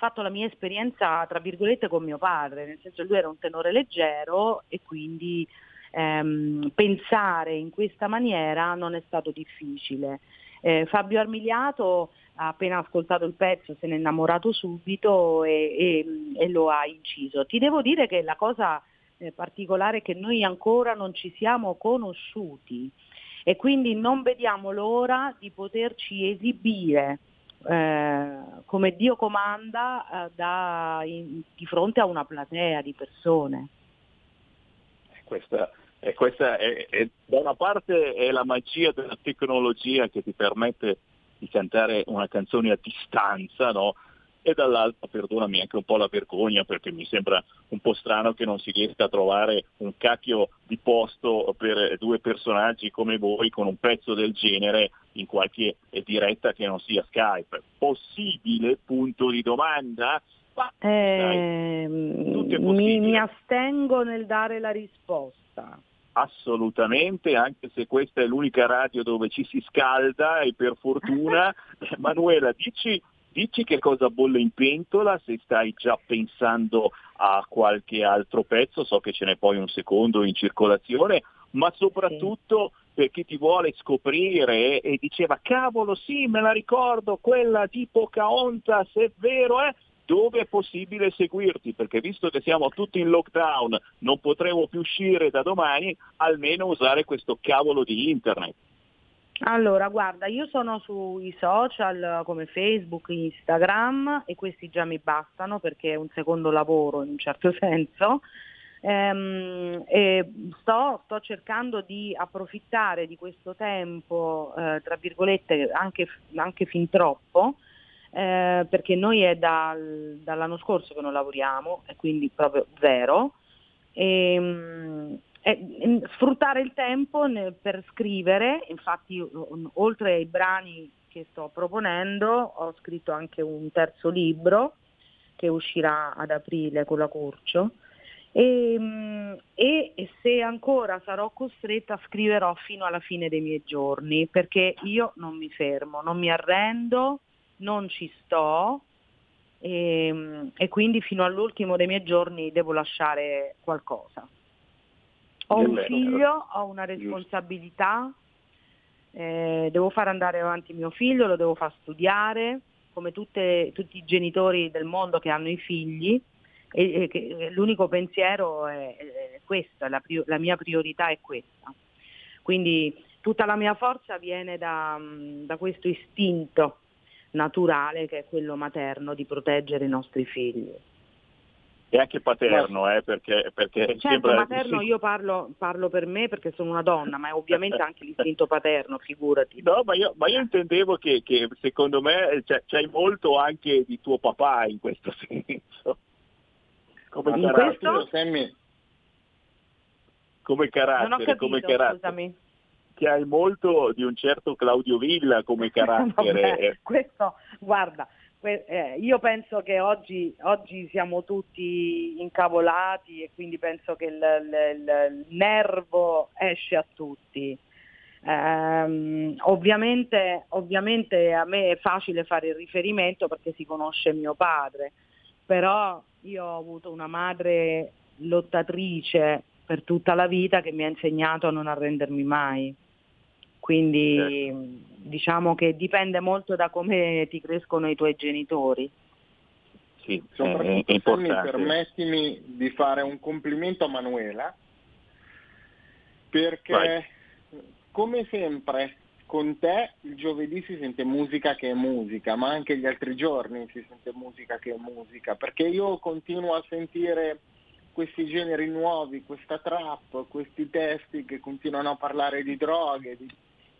S8: fatto la mia esperienza, tra virgolette, con mio padre, nel senso lui era un tenore leggero e quindi ehm, pensare in questa maniera non è stato difficile. Eh, Fabio Armigliato ha appena ascoltato il pezzo, se n'è innamorato subito e, e- e lo ha inciso. Ti devo dire che la cosa eh, particolare è che noi ancora non ci siamo conosciuti e quindi non vediamo l'ora di poterci esibire eh, come Dio comanda eh, da- in- di fronte a una platea di persone.
S2: Questa, e questa è, è- da una parte è la magia della tecnologia che ti permette di cantare una canzone a distanza, no? E dall'altra, perdonami, anche un po' la vergogna perché mi sembra un po' strano che non si riesca a trovare un cacchio di posto per due personaggi come voi con un pezzo del genere in qualche diretta che non sia Skype. Possibile? Punto di domanda? Ma,
S8: Ehm,
S2: tutto è
S8: mi, mi astengo nel dare la risposta.
S2: Assolutamente, anche se questa è l'unica radio dove ci si scalda e per fortuna, Manuela, dici, dici che cosa bolle in pentola, se stai già pensando a qualche altro pezzo, so che ce n'è poi un secondo in circolazione, ma soprattutto per chi ti vuole scoprire e diceva cavolo sì, me la ricordo, quella di Pocahontas, è vero, eh? dove è possibile seguirti, perché visto che siamo tutti in lockdown, non potremo più uscire da domani, almeno usare questo cavolo di internet.
S8: Allora, guarda, io sono sui social come Facebook, Instagram e questi già mi bastano perché è un secondo lavoro in un certo senso. Ehm, sto, sto cercando di approfittare di questo tempo, eh, tra virgolette, anche, anche fin troppo, eh, perché noi è dal- dall'anno scorso che non lavoriamo e quindi proprio zero. E, mm, e, mm, sfruttare il tempo ne- per scrivere, infatti o- oltre ai brani che sto proponendo ho scritto anche un terzo libro che uscirà ad aprile con la Curcio e, mm, e- e se ancora sarò costretta scriverò fino alla fine dei miei giorni perché io non mi fermo, non mi arrendo, non ci sto. E, e quindi fino all'ultimo dei miei giorni devo lasciare qualcosa. Ho un figlio, ho una responsabilità, eh, devo fare andare avanti mio figlio, lo devo far studiare, come tutte- tutti i genitori del mondo che hanno i figli, e, e l'unico pensiero è, è questo, la, la mia priorità è questa. Quindi tutta la mia forza viene da, mm, da questo istinto naturale che è quello materno di proteggere i nostri figli.
S2: E anche paterno, eh, perché, perché
S8: Certo,
S2: sembra...
S8: materno io parlo, parlo per me perché sono una donna, ma è ovviamente anche l'istinto paterno, figurati.
S2: No, ma io, ma io intendevo che, che secondo me c'è, c'hai molto anche di tuo papà in questo senso. Come
S8: In
S2: carattere,
S8: questo?
S3: Sammy,
S2: come
S8: Non ho
S2: carattere,
S8: capito,
S2: come carattere.
S8: scusami.
S2: Che hai molto di un certo Claudio Villa come carattere.
S8: Vabbè, questo, guarda, eh, io penso che oggi, oggi siamo tutti incavolati e quindi penso che il, il- il- nervo esce a tutti. Ehm, ovviamente, ovviamente a me è facile fare il riferimento perché si conosce mio padre, però io ho avuto una madre lottatrice per tutta la vita che mi ha insegnato a non arrendermi mai. Quindi diciamo che dipende molto da come ti crescono i tuoi genitori.
S2: Sì,
S3: soprattutto Sammy,
S2: importante.
S3: permettimi di fare un complimento a Manuela perché
S2: Vai.
S3: come sempre con te il giovedì si sente musica che è musica, ma anche gli altri giorni si sente musica che è musica, perché io continuo a sentire questi generi nuovi, questa trap, questi testi che continuano a parlare di droghe, di,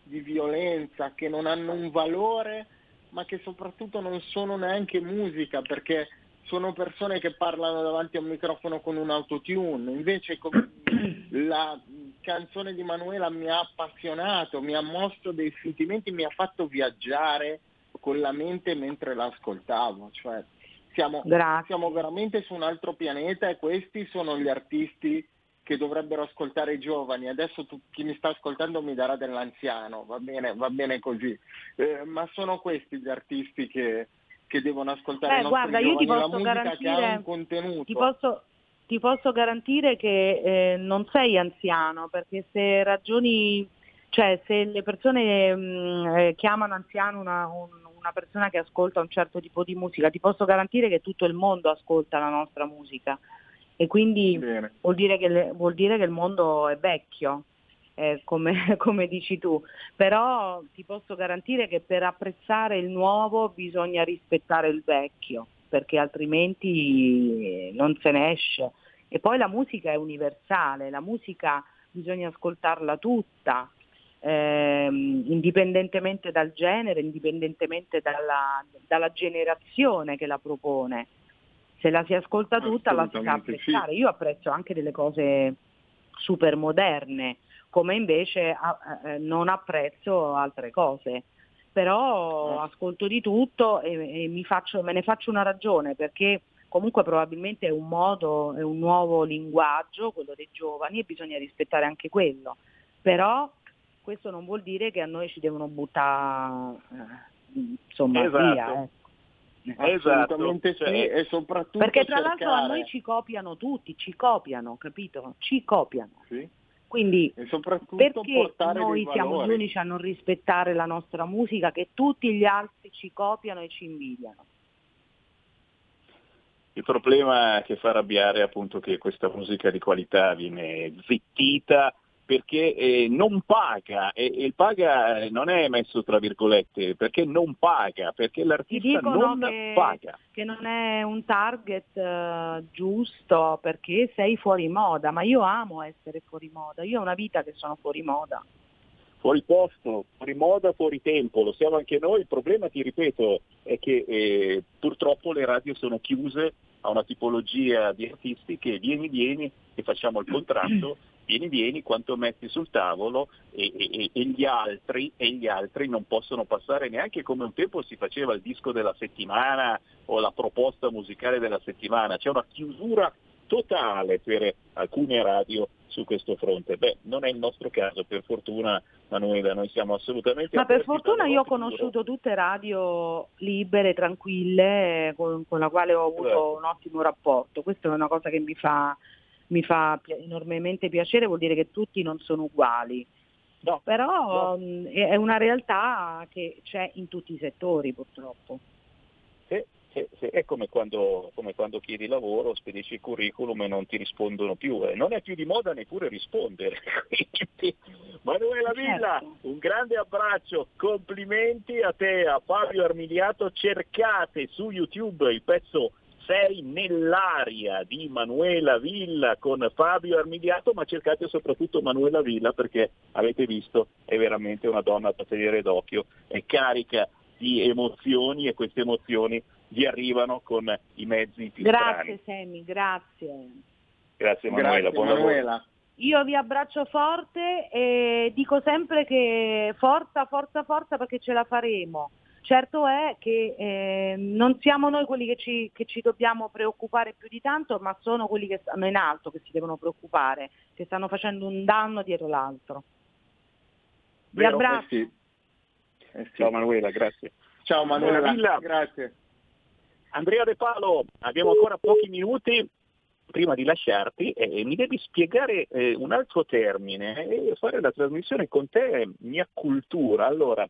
S3: di violenza, che non hanno un valore, ma che soprattutto non sono neanche musica, perché sono persone che parlano davanti a un microfono con un autotune. Invece la canzone di Manuela mi ha appassionato, mi ha mosso dei sentimenti, mi ha fatto viaggiare con la mente mentre l'ascoltavo. Cioè, siamo, siamo veramente su un altro pianeta e questi sono gli artisti che dovrebbero ascoltare i giovani. Adesso tu- chi mi sta ascoltando mi darà dell'anziano, va bene, va bene così. Eh, ma sono questi gli artisti che, che devono ascoltare
S8: Beh,
S3: i nostri
S8: guarda, io ti
S3: giovani, la
S8: posso
S3: musica che ha un contenuto.
S8: Ti posso, ti posso garantire che eh, non sei anziano, perché se ragioni, cioè se le persone mh, eh, chiamano anziano una, un- una persona che ascolta un certo tipo di musica, ti posso garantire che tutto il mondo ascolta la nostra musica e quindi vuol dire, che vuol dire che il mondo è vecchio. eh, come, come dici tu, però ti posso garantire che per apprezzare il nuovo bisogna rispettare il vecchio, perché altrimenti non se ne esce. E poi la musica è universale, la musica bisogna ascoltarla tutta, ehm, indipendentemente dal genere, indipendentemente dalla, dalla, generazione che la propone. Se la si ascolta tutta la si sa apprezzare. Sì. Io apprezzo anche delle cose super moderne, come invece eh, non apprezzo altre cose. Però eh. ascolto di tutto e, e faccio, me ne faccio una ragione perché comunque probabilmente è un modo, è un nuovo linguaggio, quello dei giovani, e bisogna rispettare anche quello. Però questo non vuol dire che a noi ci devono buttare eh, insomma
S2: esatto.
S8: via.
S2: Ecco. Esatto,
S3: Assolutamente
S2: cioè,
S3: sì, e soprattutto
S8: Perché tra
S3: cercare...
S8: l'altro a noi ci copiano tutti, ci copiano, capito? Ci copiano.
S3: Sì.
S8: Quindi
S3: e soprattutto
S8: perché noi siamo gli unici a non rispettare la nostra musica che tutti gli altri ci copiano e ci invidiano?
S2: Il problema che fa arrabbiare è appunto che questa musica di qualità viene zittita perché eh, non paga e, e il paga eh, non è messo tra virgolette perché non paga, perché
S8: Ti
S2: l'artista non
S8: che,
S2: paga.
S8: che non è un target eh, giusto perché sei fuori moda, ma io amo essere fuori moda, io ho una vita che sono fuori moda.
S2: Fuori posto, fuori moda, fuori tempo, lo siamo anche noi. Il problema, ti ripeto, è che eh, purtroppo le radio sono chiuse a una tipologia di artisti che vieni, vieni e facciamo il contratto, vieni, vieni, quanto metti sul tavolo e, e- e gli altri, e gli altri non possono passare neanche come un tempo si faceva il disco della settimana o la proposta musicale della settimana. C'è una chiusura totale per alcune radio su questo fronte. Beh, non è il nostro caso, per fortuna Manuela, noi siamo assolutamente
S8: Ma per fortuna io ho conosciuto tutte radio libere, tranquille, con, con la quale ho avuto
S2: Certo.
S8: un ottimo rapporto. Questa è una cosa che mi fa, mi fa enormemente piacere, vuol dire che tutti non sono uguali.
S2: No,
S8: Però mh, è è una realtà che c'è in tutti i settori purtroppo.
S2: Sì, sì, sì. È come quando, come quando chiedi lavoro, spedisci il curriculum e non ti rispondono più. eh. Non è più di moda neppure rispondere. Quindi, Manuela Villa,
S8: Certo.
S2: un grande abbraccio, complimenti a te, a Fabio Armiliato. Cercate su YouTube il pezzo 6 nell'aria di Manuela Villa con Fabio Armiliato, ma cercate soprattutto Manuela Villa perché avete visto è veramente una donna da tenere d'occhio, è carica di emozioni e queste emozioni vi arrivano con i mezzi più
S8: Grazie. Sammy, grazie.
S2: Grazie Manuela,
S3: Grazie
S2: buon lavoro.
S3: Manuela.
S8: Io vi abbraccio forte e dico sempre che forza, forza, forza perché ce la faremo. Certo è che eh, non siamo noi quelli che ci, che ci dobbiamo preoccupare più di tanto, ma sono quelli che stanno in alto che si devono preoccupare, che stanno facendo un danno dietro l'altro. Vi
S2: Vero?
S8: abbraccio.
S3: Eh sì. Eh sì.
S2: Ciao Manuela, grazie.
S3: Ciao Manuela,
S2: Manuela Villa.
S3: grazie.
S2: Andrea De Palo, abbiamo ancora pochi minuti prima di lasciarti e mi devi spiegare eh, un altro termine e fare la trasmissione con te mi accultura. Allora,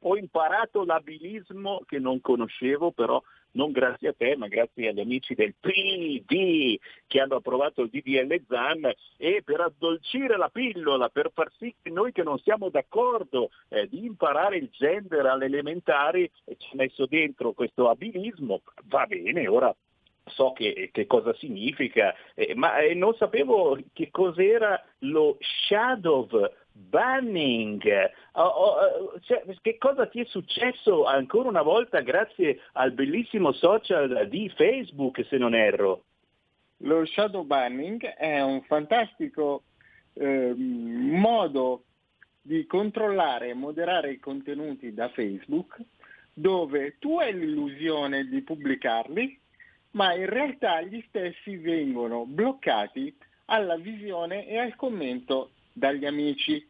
S2: ho imparato l'abilismo che non conoscevo, però non grazie a te, ma grazie agli amici del PD che hanno approvato il DDL ZAN e per addolcire la pillola, per far sì che noi che non siamo d'accordo eh, di imparare il gender alle elementari, eh, ci ha messo dentro questo abilismo, va bene, ora so che, che cosa significa, eh, ma eh, non sapevo che cos'era lo shadow banning. Oh, oh, cioè, che cosa ti è successo ancora una volta grazie al bellissimo social di Facebook, se non erro?
S3: Lo shadow banning è un fantastico ehm, modo di controllare e moderare i contenuti da Facebook dove tu hai l'illusione di pubblicarli, ma in realtà gli stessi vengono bloccati alla visione e al commento dagli amici.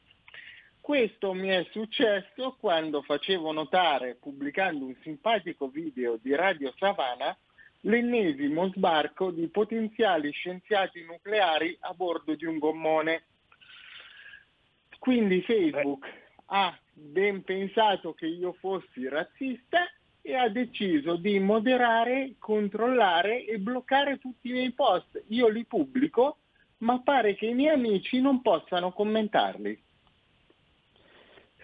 S3: Questo mi è successo quando facevo notare, pubblicando un simpatico video di Radio Savana, l'ennesimo sbarco di potenziali scienziati nucleari a bordo di un gommone. Quindi Facebook ha ben pensato che io fossi razzista e ha deciso di moderare, controllare e bloccare tutti i miei post. Io li pubblico, ma pare che i miei amici non possano commentarli.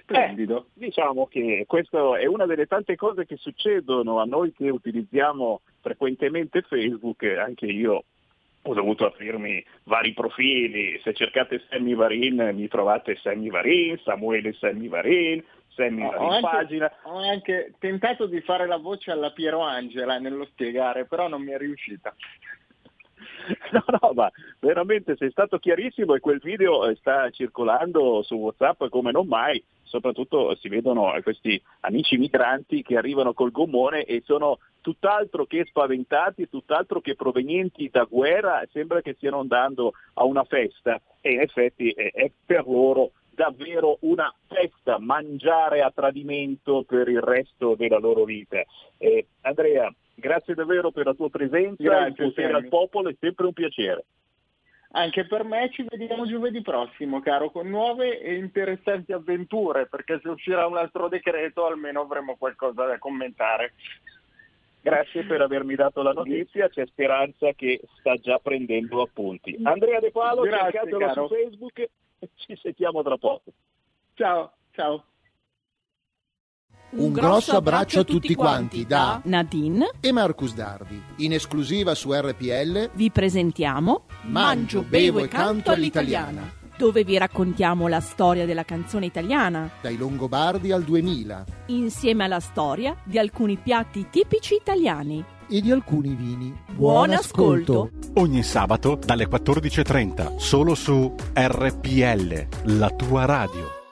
S3: Splendido.
S2: Eh, diciamo che questa è una delle tante cose che succedono a noi che utilizziamo frequentemente Facebook, anche io ho dovuto aprirmi vari profili, se cercate Sammy Varin mi trovate Sammy Varin, Samuele Sammy Varin, Sammy
S3: Ho
S2: Varin
S3: anche,
S2: pagina.
S3: ho anche tentato di fare la voce alla Piero Angela nello spiegare, però non mi è riuscita.
S2: No, no, ma veramente sei stato chiarissimo e quel video eh, sta circolando su WhatsApp come non mai, soprattutto si vedono eh, questi amici migranti che arrivano col gommone e sono tutt'altro che spaventati, tutt'altro che provenienti da guerra, sembra che stiano andando a una festa e in effetti è, è per loro davvero una festa, mangiare a tradimento per il resto della loro vita. Eh, Andrea, grazie davvero per la tua presenza,
S3: Grazie,
S2: il al popolo è sempre un piacere.
S3: Anche per me ci vediamo giovedì prossimo, caro, con nuove e interessanti avventure, perché se uscirà un altro decreto almeno avremo qualcosa da commentare.
S2: Grazie per avermi dato la notizia, c'è speranza che sta già prendendo appunti. Andrea De Palo,
S3: Grazie,
S2: cercatelo
S3: caro.
S2: su Facebook ci sentiamo tra poco.
S3: Ciao, ciao.
S11: Un grosso abbraccio a tutti quanti da
S12: Nadine
S11: e Marcus Dardi. In esclusiva su RPL
S12: vi presentiamo
S11: Mangio, bevo e canto all'italiana.
S12: dove vi raccontiamo la storia della canzone italiana
S11: Dai Longobardi al 2000
S12: insieme alla storia di alcuni piatti tipici italiani.
S11: e di alcuni vini.
S12: Buon ascolto.
S13: Ogni sabato dalle 14.30 solo su RPL, la tua radio.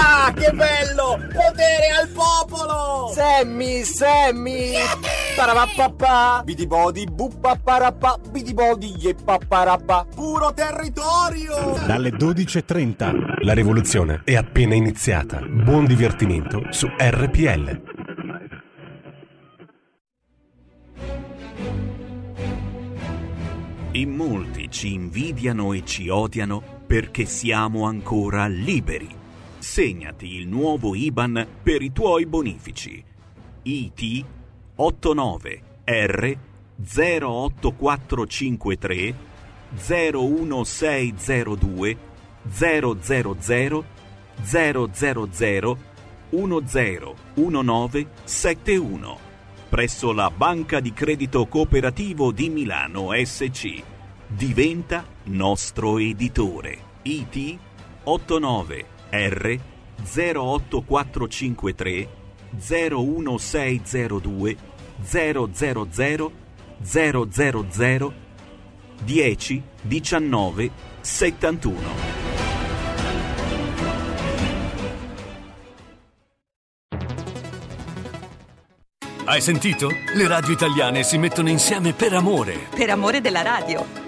S14: Ah, che bello! Potere al popolo! Sammy, Sammy! Parapapà! Bidibodi, buppaparapà, bidibodi, yeppapparapà! Puro territorio!
S13: Dalle 12.30 la rivoluzione è appena iniziata. Buon divertimento su RPL.
S15: In molti ci invidiano e ci odiano perché siamo ancora liberi. Segnati il nuovo IBAN per i tuoi bonifici. IT 89 R 08453 01602 000 000 101971 presso la Banca di Credito Cooperativo di Milano SC. Diventa nostro editore. IT 89 R 08453 01602 000 000 10 19 71
S16: Hai sentito? Le radio italiane si mettono insieme per amore.
S17: Per amore della radio.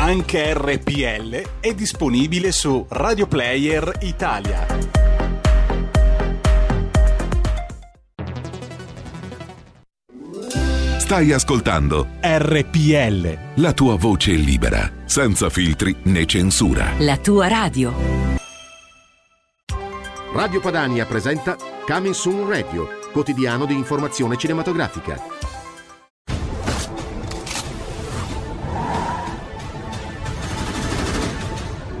S13: Anche RPL è disponibile su Radio Player Italia.
S18: Stai ascoltando
S13: RPL.
S18: la tua voce libera, senza filtri né censura.
S19: La tua radio.
S20: Radio Padania presenta Coming Soon Radio, quotidiano di informazione cinematografica.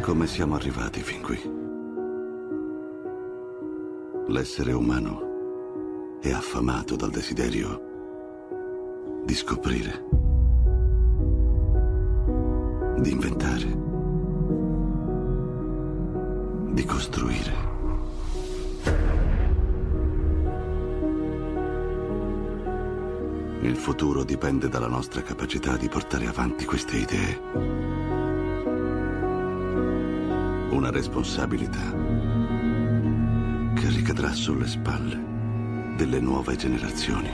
S21: Come siamo arrivati fin qui? L'essere umano è affamato dal desiderio di scoprire, di inventare, di costruire. Il futuro dipende dalla nostra capacità di portare avanti queste idee. Una responsabilità che ricadrà sulle spalle delle nuove generazioni.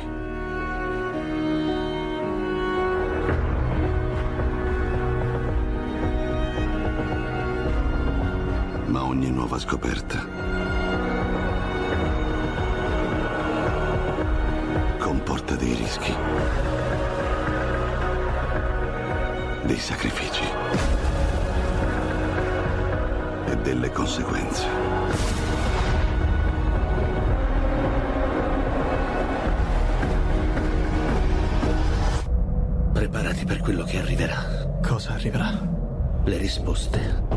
S21: Ma ogni nuova scoperta dei rischi, dei sacrifici e delle conseguenze.
S22: Preparati per quello che arriverà.
S23: Cosa arriverà?
S22: Le risposte.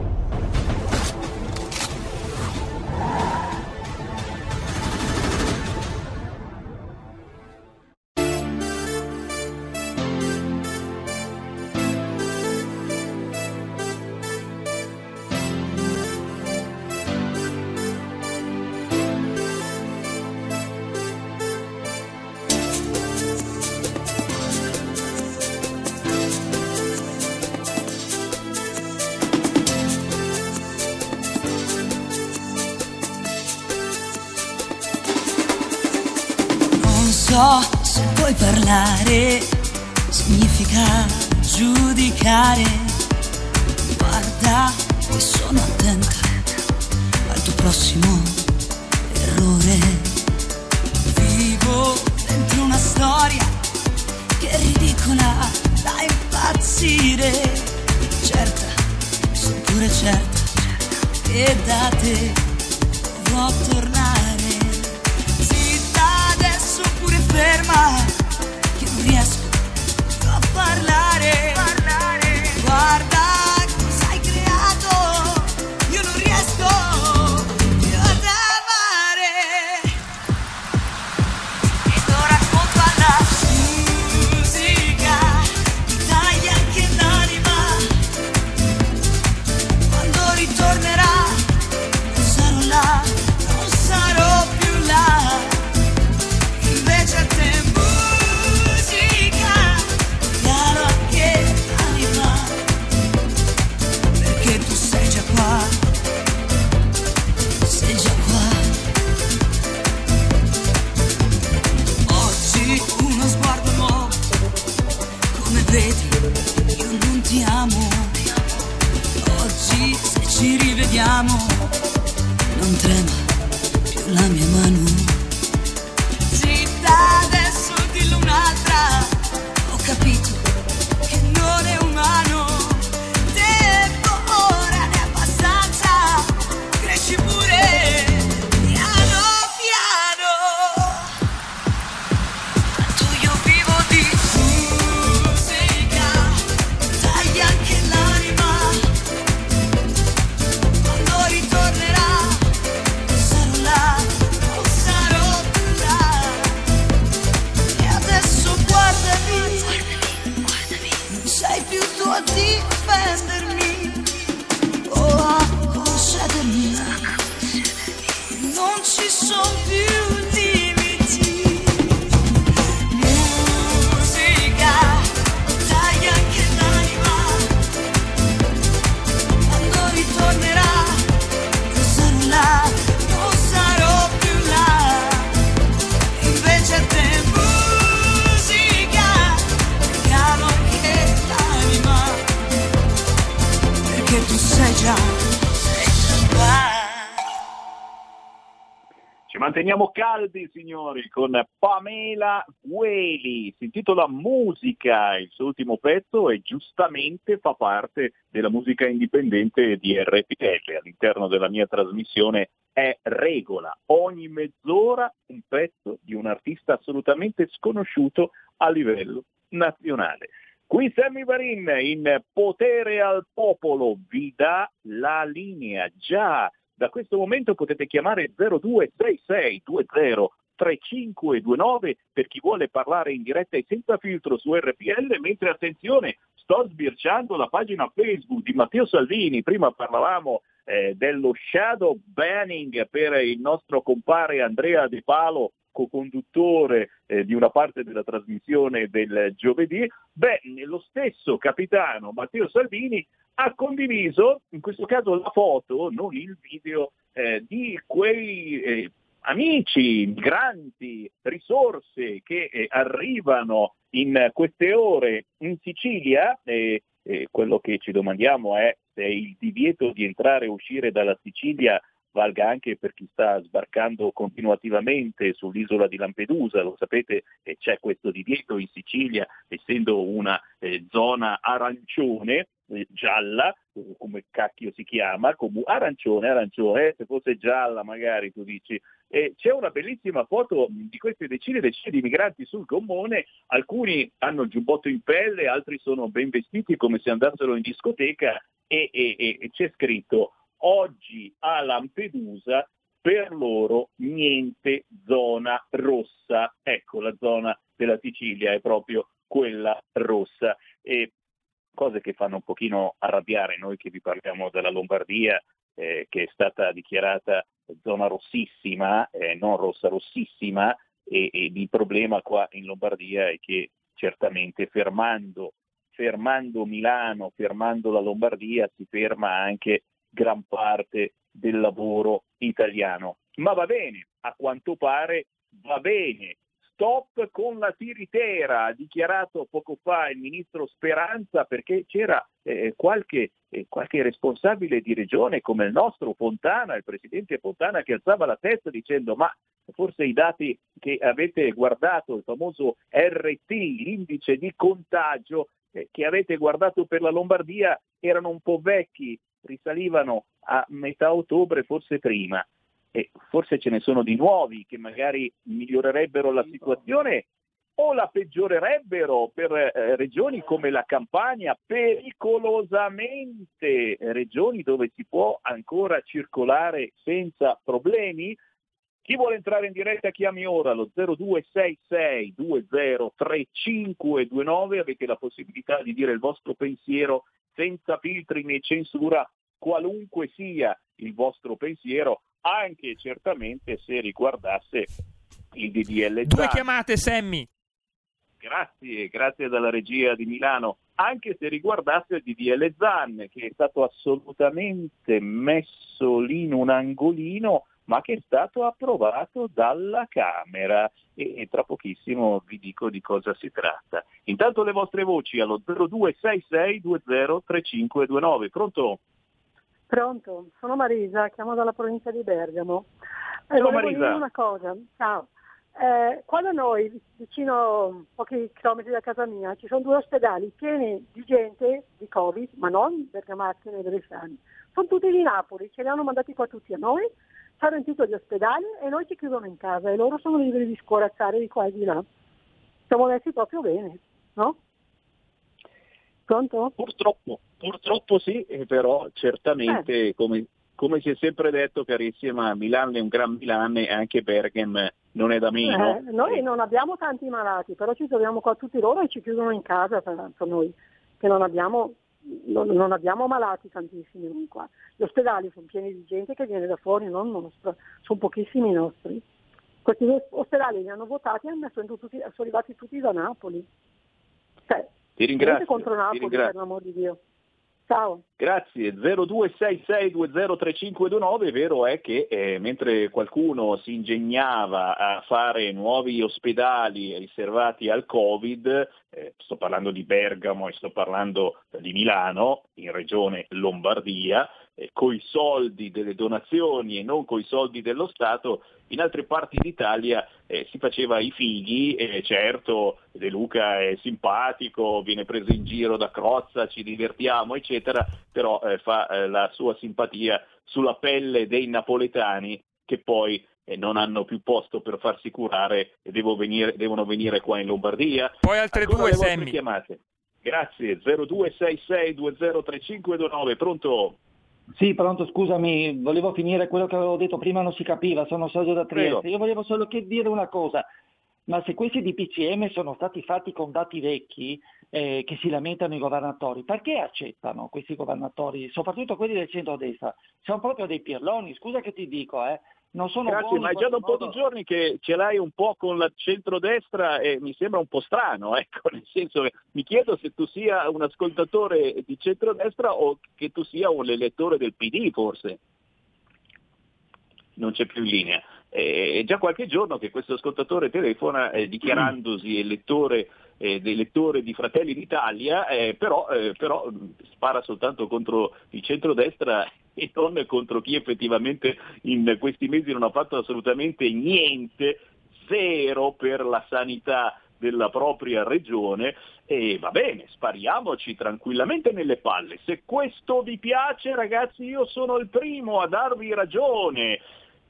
S7: Ci
S2: manteniamo caldi, signori, con Pamela Gueli. Si intitola Musica, il suo ultimo pezzo e giustamente fa parte della musica indipendente di RPL. All'interno della mia trasmissione è regola. Ogni mezz'ora un pezzo di un artista assolutamente sconosciuto a livello nazionale. Qui Sammy Varin in Potere al Popolo vi dà la linea. Già da questo momento potete chiamare 026620 3529 per chi vuole parlare in diretta e senza filtro su RPL, mentre attenzione, sto sbirciando la pagina Facebook di Matteo Salvini, prima parlavamo eh, dello shadow banning per il nostro compare Andrea De Palo, co-conduttore eh, di una parte della trasmissione del giovedì, beh, lo stesso capitano Matteo Salvini ha condiviso, in questo caso la foto, non il video, eh, di quei eh, amici, migranti, risorse che eh, arrivano in queste ore in Sicilia. E, e quello che ci domandiamo è se il divieto di entrare e uscire dalla Sicilia valga anche per chi sta sbarcando continuativamente sull'isola di Lampedusa, lo sapete c'è questo divieto in Sicilia, essendo una eh, zona arancione, eh, gialla, come cacchio si chiama, comu- arancione, arancione, eh, se fosse gialla magari tu dici. E c'è una bellissima foto di queste decine e decine di migranti sul gommone, alcuni hanno il giubbotto in pelle, altri sono ben vestiti come se andassero in discoteca e, e, e c'è scritto oggi a Lampedusa per loro niente zona rossa. Ecco, la zona della Sicilia è proprio quella rossa. E cose che fanno un pochino arrabbiare noi che vi parliamo della Lombardia, eh, che è stata dichiarata zona rossissima, eh, non rossa rossissima, e, e il problema qua in Lombardia è che certamente fermando, fermando Milano, fermando la Lombardia, si ferma anche gran parte del lavoro italiano. Ma va bene, a quanto pare va bene, stop con la tiritera, ha dichiarato poco fa il ministro Speranza perché c'era eh, qualche, eh, qualche, responsabile di regione come il nostro Fontana, il presidente Fontana che alzava la testa dicendo ma forse i dati che avete guardato, il famoso RT, l'indice di contagio eh, che avete guardato per la Lombardia erano un po' vecchi, risalivano a metà ottobre, forse prima e forse ce ne sono di nuovi che magari migliorerebbero la situazione o la peggiorerebbero per eh, regioni come la Campania, pericolosamente regioni dove si può ancora circolare senza problemi. Chi vuole entrare in diretta chiami ora allo 0266 203529, avete la possibilità di dire il vostro pensiero senza filtri né censura, qualunque sia il vostro pensiero, anche certamente se riguardasse il DDL.
S23: Due chiamate, Sammy.
S2: Grazie, grazie dalla regia di Milano. Anche se riguardasse il DDL Zan, che è stato assolutamente messo lì in un angolino, ma che è stato approvato dalla Camera e, e tra pochissimo vi dico di cosa si tratta. Intanto le vostre voci allo 0266203529. Pronto?
S24: Pronto, sono Marisa, chiamo dalla provincia di Bergamo. Eh, volevo
S2: Marisa.
S24: dire una cosa, ciao. Eh, qua da noi, vicino pochi chilometri da casa mia, ci sono due ospedali pieni di gente di Covid, ma non bergamaschi né bresciani. Sono tutti di Napoli, ce li hanno mandati qua tutti a noi, ci hanno riempito gli ospedali e noi ci chiudono in casa e loro sono liberi di scorazzare di qua e di là. Siamo messi proprio bene, no? Pronto?
S2: Purtroppo, purtroppo sì, eh, però certamente come, come si è sempre detto carissima, Milano è un gran Milano e anche Bergamo non è da meno.
S24: Eh, noi non abbiamo tanti malati, però ci troviamo qua tutti loro e ci chiudono in casa per, per noi, che non abbiamo, non, non abbiamo malati tantissimi qua. Gli ospedali sono pieni di gente che viene da fuori, non nostra, sono pochissimi i nostri. Questi ospedali li hanno votati e sono, tutti- sono arrivati tutti da Napoli. Cioè,
S2: Ti ringrazio,
S24: contro Napoli,
S2: ringrazio.
S24: per l'amor di Dio. Ciao.
S2: Grazie, 0266203529, vero è che eh, mentre qualcuno si ingegnava a fare nuovi ospedali riservati al Covid, eh, sto parlando di Bergamo e sto parlando di Milano, in regione Lombardia, eh, coi soldi delle donazioni e non coi soldi dello Stato, in altre parti d'Italia eh, si faceva i fighi, e certo De Luca è simpatico, viene preso in giro da Crozza, ci divertiamo, eccetera, però eh, fa eh, la sua simpatia sulla pelle dei napoletani che poi eh, non hanno più posto per farsi curare e venire- devono venire qua in Lombardia.
S23: Poi altre
S2: Ancora
S23: due,
S2: chiamate. Grazie, 0266203529, pronto?
S25: Sì, pronto, scusami, volevo finire quello che avevo detto prima, non si capiva, sono Sergio da Trieste.
S2: Prego.
S25: Io volevo solo dire una cosa, ma se questi DPCM sono stati fatti con dati vecchi eh, che si lamentano i governatori, perché accettano questi governatori, soprattutto quelli del centro-destra? Sono proprio dei pirloni, scusa che ti dico, eh, non sono
S2: Grazie, ma è già da un
S25: questo
S2: po' di
S25: modo.
S2: giorni che ce l'hai un po' con la centrodestra e mi sembra un po' strano, ecco, nel senso che mi chiedo se tu sia un ascoltatore di centrodestra o che tu sia un elettore del PD forse. Non c'è più in linea. È già qualche giorno che questo ascoltatore telefona eh, dichiarandosi elettore, eh, elettore di Fratelli d'Italia, eh, però, eh, però spara soltanto contro il centrodestra e non contro chi effettivamente in questi mesi non ha fatto assolutamente niente, zero per la sanità della propria regione e va bene, spariamoci tranquillamente nelle palle. Se questo vi piace ragazzi io sono il primo a darvi ragione.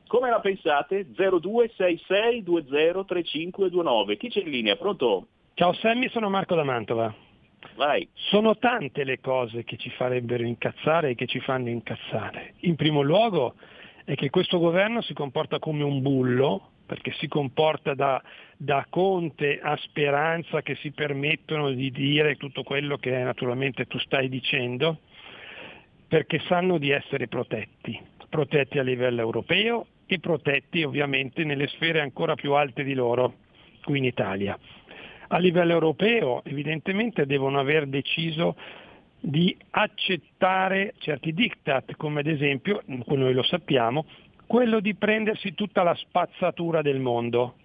S2: Come la pensate? 0266203529. Chi c'è in linea? Pronto?
S23: Ciao Sammy, sono Marco da Mantova.
S2: Vai.
S23: Sono tante le cose che ci farebbero incazzare e che ci fanno incazzare. In primo luogo è che questo governo si comporta come un bullo, perché si comporta da, da Conte a Speranza che si permettono di dire tutto quello che naturalmente tu stai dicendo, perché sanno di essere protetti, protetti a livello europeo e protetti ovviamente nelle sfere ancora più alte di loro, qui in Italia. A livello europeo evidentemente devono aver deciso di accettare certi diktat, come ad esempio, noi lo sappiamo, quello di prendersi tutta la spazzatura del mondo,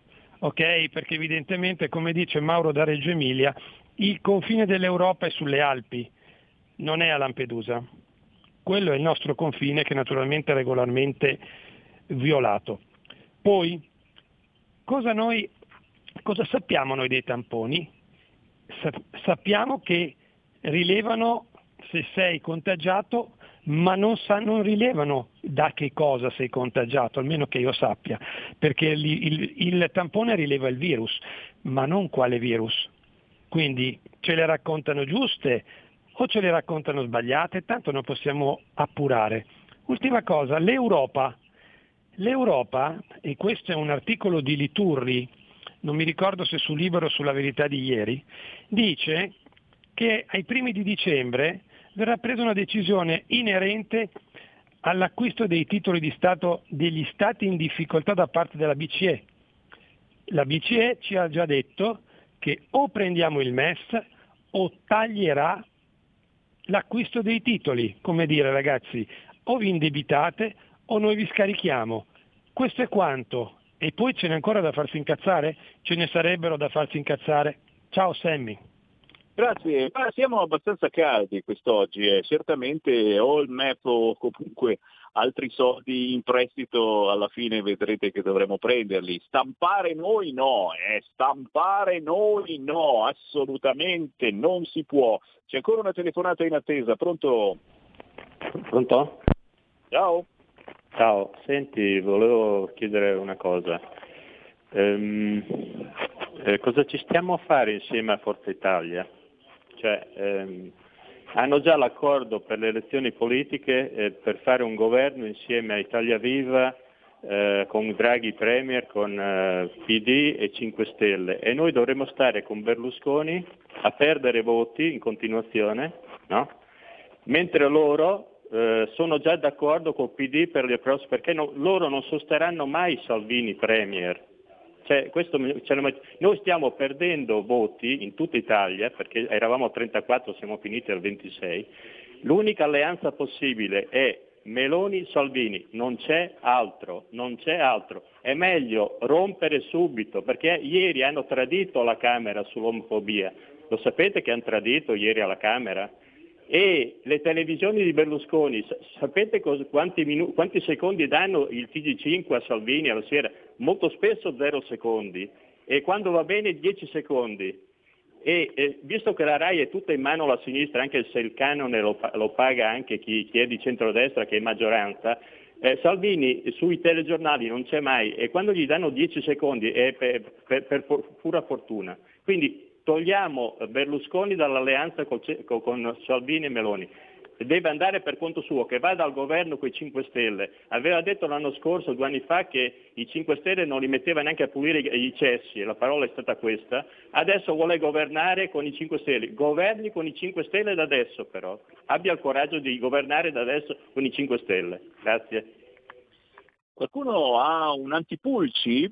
S23: ok? Perché evidentemente, come dice Mauro da Reggio Emilia, il confine dell'Europa è sulle Alpi, non è a Lampedusa. Quello è il nostro confine che naturalmente è regolarmente violato. Poi, cosa, noi, cosa sappiamo noi dei tamponi? sappiamo che rilevano se sei contagiato ma non, sa, non, rilevano da che cosa sei contagiato, almeno che io sappia, perché il, il, il, tampone rileva il virus, ma non quale virus. Quindi ce le raccontano giuste o ce le raccontano sbagliate, tanto non possiamo appurare. Ultima cosa, l'Europa. L'Europa, e questo è un articolo di Liturri, non mi ricordo se su Libero o sulla verità di ieri, dice che ai primi di dicembre verrà presa una decisione inerente all'acquisto dei titoli di Stato degli Stati in difficoltà da parte della BCE. La BCE ci ha già detto che o prendiamo il MES o taglierà l'acquisto dei titoli, come dire ragazzi, o vi indebitate o noi vi scarichiamo. Questo è quanto. E poi ce n'è ancora da farsi incazzare? Ce ne sarebbero da farsi incazzare. Ciao Sammy.
S2: Grazie, ma siamo abbastanza caldi quest'oggi, eh. certamente o il MEP o comunque altri soldi in prestito alla fine vedrete che dovremo prenderli. Stampare noi no, eh. stampare noi no, assolutamente non si può. C'è ancora una telefonata in attesa, pronto?
S26: Pronto?
S2: Ciao.
S26: Ciao, senti, volevo chiedere una cosa. Ehm, eh, cosa ci stiamo a fare insieme a Forza Italia? Cioè, ehm, hanno già l'accordo per le elezioni politiche eh, per fare un governo insieme a Italia Viva, eh, con Draghi Premier, con eh, PD e 5 Stelle e noi dovremmo stare con Berlusconi a perdere voti in continuazione, no? mentre loro eh, sono già d'accordo col PD per le prossime, perché no, loro non sosterranno mai Salvini Premier, cioè, questo, noi stiamo perdendo voti in tutta Italia, perché eravamo a 34, siamo finiti al 26. L'unica alleanza possibile è Meloni-Salvini, non c'è altro, non c'è altro. È meglio rompere subito, perché ieri hanno tradito la Camera sull'omofobia. Lo sapete che hanno tradito ieri alla Camera? E le televisioni di Berlusconi, sapete cosa, quanti, minu- quanti, secondi danno il TG5 a Salvini alla sera? Molto spesso zero secondi e quando va bene 10 secondi. E, e, visto che la RAI è tutta in mano alla sinistra, anche se il canone lo, lo paga anche chi, chi, è di centrodestra che è maggioranza, eh, Salvini sui telegiornali non c'è mai e quando gli danno 10 secondi è per, per, per pura fortuna. Quindi togliamo Berlusconi dall'alleanza con Salvini e Meloni. Deve andare per conto suo, che vada al governo con i 5 Stelle. Aveva detto l'anno scorso, due anni fa, che i 5 Stelle non li metteva neanche a pulire i cessi, e la parola è stata questa. Adesso vuole governare con i 5 Stelle. Governi con i 5 Stelle da adesso però. Abbia il coraggio di governare da adesso con i 5 Stelle. Grazie.
S2: Qualcuno ha un antipulci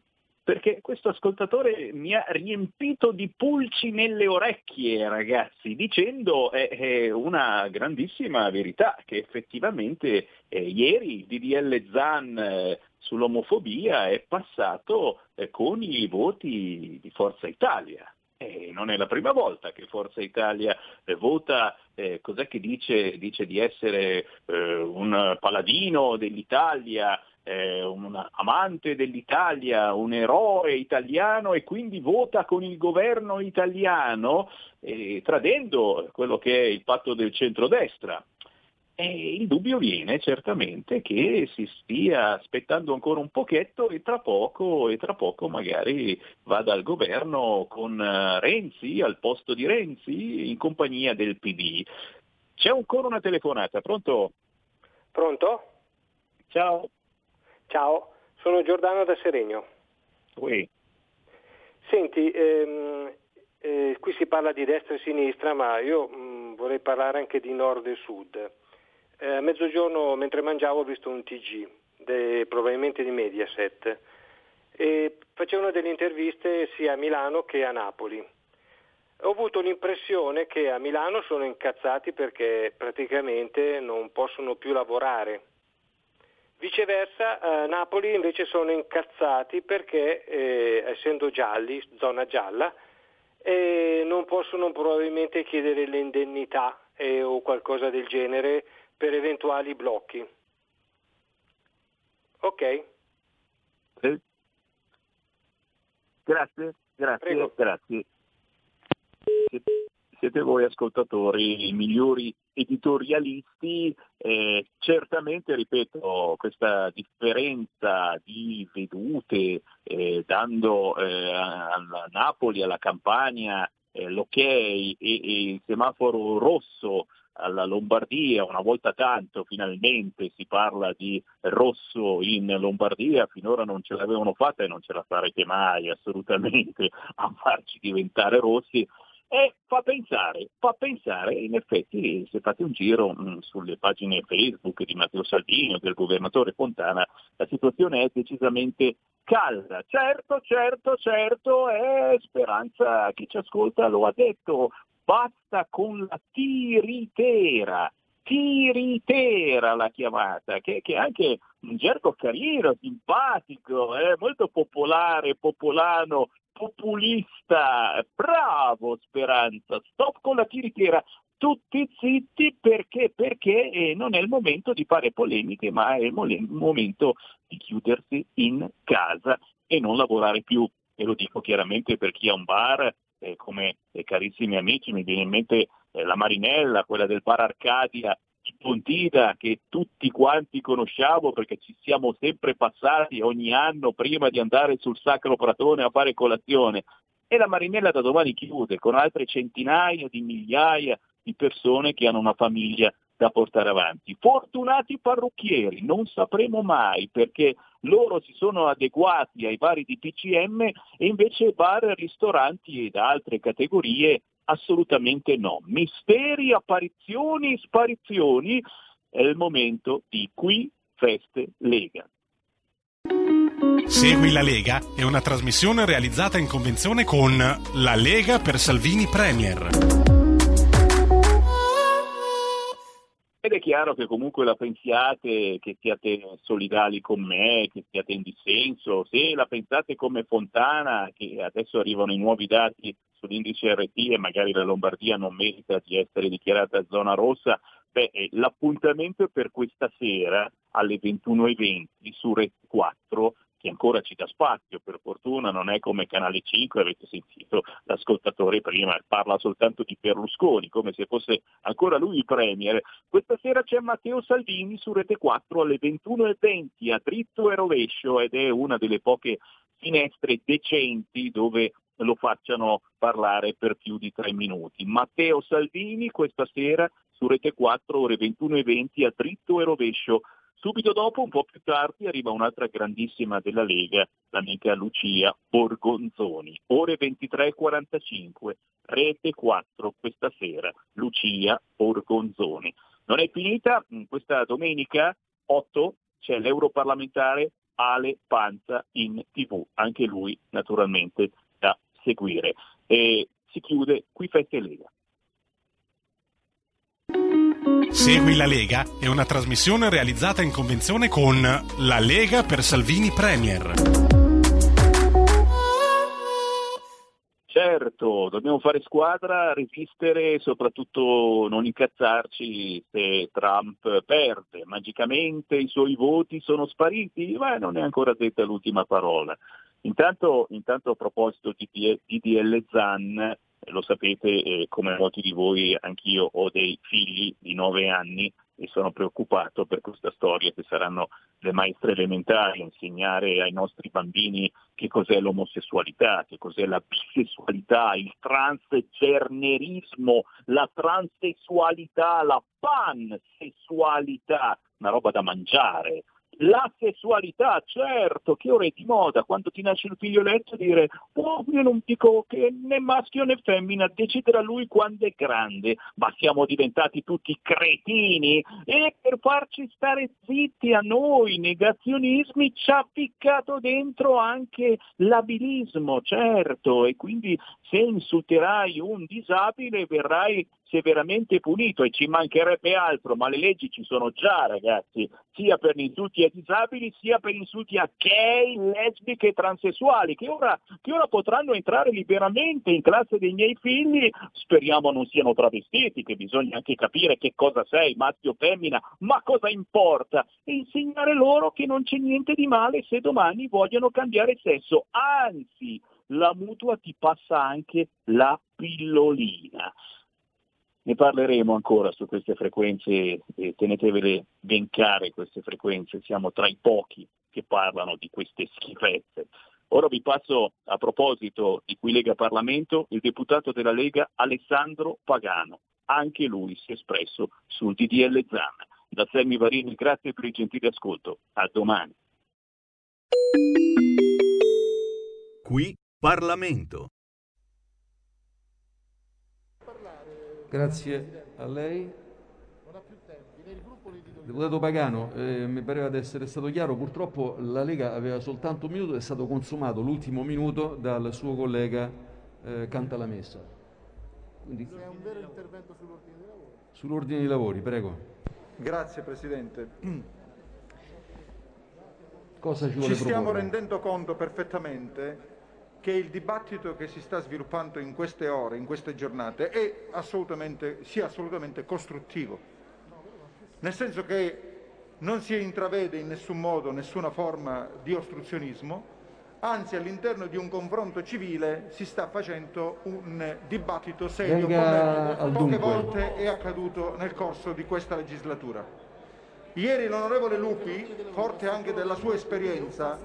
S2: perché questo ascoltatore mi ha riempito di pulci nelle orecchie, ragazzi, dicendo eh, eh, una grandissima verità, che effettivamente eh, ieri il DDL Zan eh, sull'omofobia è passato eh, con i voti di Forza Italia. Eh, non è la prima volta che Forza Italia eh, vota, cos'è che dice? Dice di essere un paladino dell'Italia, eh, un amante dell'Italia, un eroe italiano e quindi vota con il governo italiano, eh, tradendo quello che è il patto del centrodestra. E il dubbio viene certamente che si stia aspettando ancora un pochetto e tra poco, e tra poco magari vada al governo con eh, Renzi al posto di Renzi in compagnia del PD. C'è ancora una telefonata, pronto?
S27: Pronto?
S2: Ciao.
S27: Ciao, sono Giordano da Seregno.
S2: Oui.
S27: Senti, ehm, eh, qui si parla di destra e sinistra, ma io mh, vorrei parlare anche di nord e sud. Eh, a mezzogiorno, mentre mangiavo, ho visto un TG, de, probabilmente di Mediaset, e facevano delle interviste sia a Milano che a Napoli. Ho avuto l'impressione che a Milano sono incazzati perché praticamente non possono più lavorare. Viceversa, a Napoli invece sono incazzati perché, eh, essendo gialli, zona gialla, eh, non possono probabilmente chiedere le indennità eh, o qualcosa del genere per eventuali blocchi. Ok?
S2: Sì. Grazie, grazie,
S27: Prego.
S2: grazie. Siete voi ascoltatori i migliori editorialisti, eh, certamente, ripeto, questa differenza di vedute eh, dando eh, a Napoli, alla Campania, eh, l'ok e, e il semaforo rosso alla Lombardia, una volta tanto finalmente si parla di rosso in Lombardia, finora non ce l'avevano fatta e non ce la farete mai assolutamente a farci diventare rossi. E fa pensare, fa pensare, in effetti se fate un giro mh, sulle pagine Facebook di Matteo Salvini o del governatore Fontana, la situazione è decisamente calda. Certo, certo, certo, è speranza, chi ci ascolta lo ha detto, basta con la tiritera, tiritera la chiamata, che, che anche un gergo carino, simpatico, eh, molto popolare, popolano, populista, bravo Speranza, stop con la tiritera, tutti zitti perché, perché eh, non è il momento di fare polemiche, ma è il momento di chiudersi in casa e non lavorare più. E lo dico chiaramente per chi ha un bar, eh, come eh, carissimi amici, mi viene in mente eh, la Marinella, quella del bar Arcadia di Pontida, che tutti quanti conosciamo perché ci siamo sempre passati ogni anno prima di andare sul Sacro Pratone a fare colazione. E la Marinella da domani chiude con altre centinaia di migliaia di persone che hanno una famiglia da portare avanti. Fortunati parrucchieri, non sapremo mai perché loro si sono adeguati ai vari DPCM e invece bar, ristoranti ed altre categorie assolutamente no. Misteri, apparizioni, sparizioni, è il momento di qui Feste Lega.
S13: Segui la Lega è una trasmissione realizzata in convenzione con La Lega per Salvini Premier.
S2: Ed è chiaro che comunque la pensiate che siate solidali con me, che siate in dissenso, se la pensate come Fontana, che adesso arrivano i nuovi dati sull'indice RT e magari la Lombardia non merita di essere dichiarata zona rossa, beh, eh, l'appuntamento è per questa sera alle 21.20 su Rete 4 che ancora ci dà spazio, per fortuna non è come Canale 5, avete sentito l'ascoltatore prima, parla soltanto di Berlusconi, come se fosse ancora lui il Premier. Questa sera c'è Matteo Salvini su Rete 4 alle 21.20 a dritto e rovescio ed è una delle poche finestre decenti dove lo facciano parlare per più di tre minuti. Matteo Salvini questa sera su Rete 4 ore 21.20 a dritto e rovescio Subito dopo, un po' più tardi, arriva un'altra grandissima della Lega, l'amica Lucia Borgonzoni. Ore 23.45, rete 4 questa sera, Lucia Borgonzoni. Non è finita, questa domenica 8 c'è l'europarlamentare Ale Panza in tv, anche lui naturalmente da seguire. E si chiude qui Feste Lega.
S13: Segui la Lega è una trasmissione realizzata in convenzione con La Lega per Salvini Premier.
S2: Certo. Dobbiamo fare squadra, resistere e soprattutto non incazzarci se Trump perde. Magicamente i suoi voti sono spariti? Beh, non è ancora detta l'ultima parola. Intanto, intanto a proposito di DDL ZAN, lo sapete, eh, come molti di voi, anch'io ho dei figli di 9 anni e sono preoccupato per questa storia che saranno le maestre elementari a insegnare ai nostri bambini che cos'è l'omosessualità, che cos'è la bisessualità, il transgennerismo, la transessualità, la pansessualità, una roba da mangiare. La sessualità, certo, che ora è di moda, quando ti nasce il figlioletto dire oh, io non dico che né maschio né femmina, deciderà lui quando è grande, ma siamo diventati tutti cretini. E per farci stare zitti a noi negazionismi ci ha ficcato dentro anche l'abilismo, certo, e quindi se insulterai un disabile verrai severamente punito e ci mancherebbe altro, ma le leggi ci sono già ragazzi, sia per gli insulti ai disabili sia per gli insulti a gay, lesbiche e transessuali, che ora, che ora potranno entrare liberamente in classe dei miei figli, speriamo non siano travestiti, che bisogna anche capire che cosa sei, maschio o femmina, ma cosa importa? E insegnare loro che non c'è niente di male se domani vogliono cambiare sesso, anzi la mutua ti passa anche la pillolina. Ne parleremo ancora su queste frequenze tenetevele ben care queste frequenze, siamo tra i pochi che parlano di queste schifezze. Ora vi passo a proposito di qui Lega Parlamento il deputato della Lega Alessandro Pagano. Anche lui si è espresso sul DDL ZAN. Da Semmi Varini grazie per il gentile ascolto. A domani.
S15: Qui Parlamento.
S28: Grazie a lei. Deputato Pagano, eh, mi pareva di essere stato chiaro, purtroppo la Lega aveva soltanto un minuto, è stato consumato l'ultimo minuto dal suo collega eh, Cantalamessa. Quindi...
S29: C'è un vero intervento sull'ordine dei lavori.
S28: Sull'ordine dei lavori, prego.
S29: Grazie Presidente.
S28: Cosa ci vuole
S29: Ci stiamo
S28: proporre?
S29: rendendo conto perfettamente che il dibattito che si sta sviluppando in queste ore, in queste giornate, è assolutamente, sia assolutamente costruttivo, nel senso che non si intravede in nessun modo nessuna forma di ostruzionismo, anzi all'interno di un confronto civile si sta facendo un dibattito serio
S28: Venga
S29: come poche
S28: dunque.
S29: volte è accaduto nel corso di questa legislatura. Ieri l'onorevole Lupi, forte anche della sua esperienza,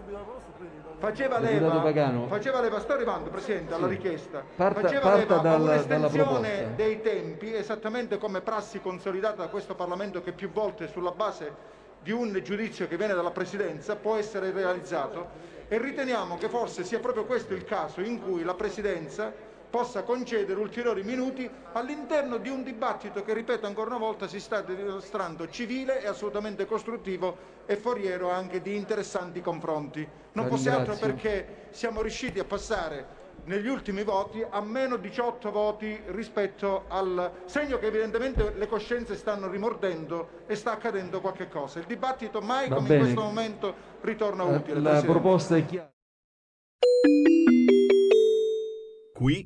S29: faceva leva,
S28: Pagano.
S29: faceva leva, sto arrivando Presidente alla
S28: Sì.
S29: richiesta,
S28: Parta-
S29: faceva
S28: parta
S29: leva
S28: dalla-
S29: un'estensione dei tempi, esattamente come prassi consolidata da questo Parlamento che più volte sulla base di un giudizio che viene dalla Presidenza può essere realizzato e riteniamo che forse sia proprio questo il caso in cui la Presidenza possa concedere ulteriori minuti all'interno di un dibattito che, ripeto ancora una volta, si sta dimostrando civile e assolutamente costruttivo e foriero anche di interessanti confronti. Non
S28: La
S29: fosse altro perché siamo riusciti a passare negli ultimi voti a meno 18 voti rispetto al segno che evidentemente le coscienze stanno rimordendo e sta accadendo qualche cosa. Il dibattito mai
S28: Va
S29: come
S28: bene.
S29: in questo momento ritorna
S28: La-
S29: utile.
S28: La
S29: Presidente.
S28: proposta è chiara.
S15: Qui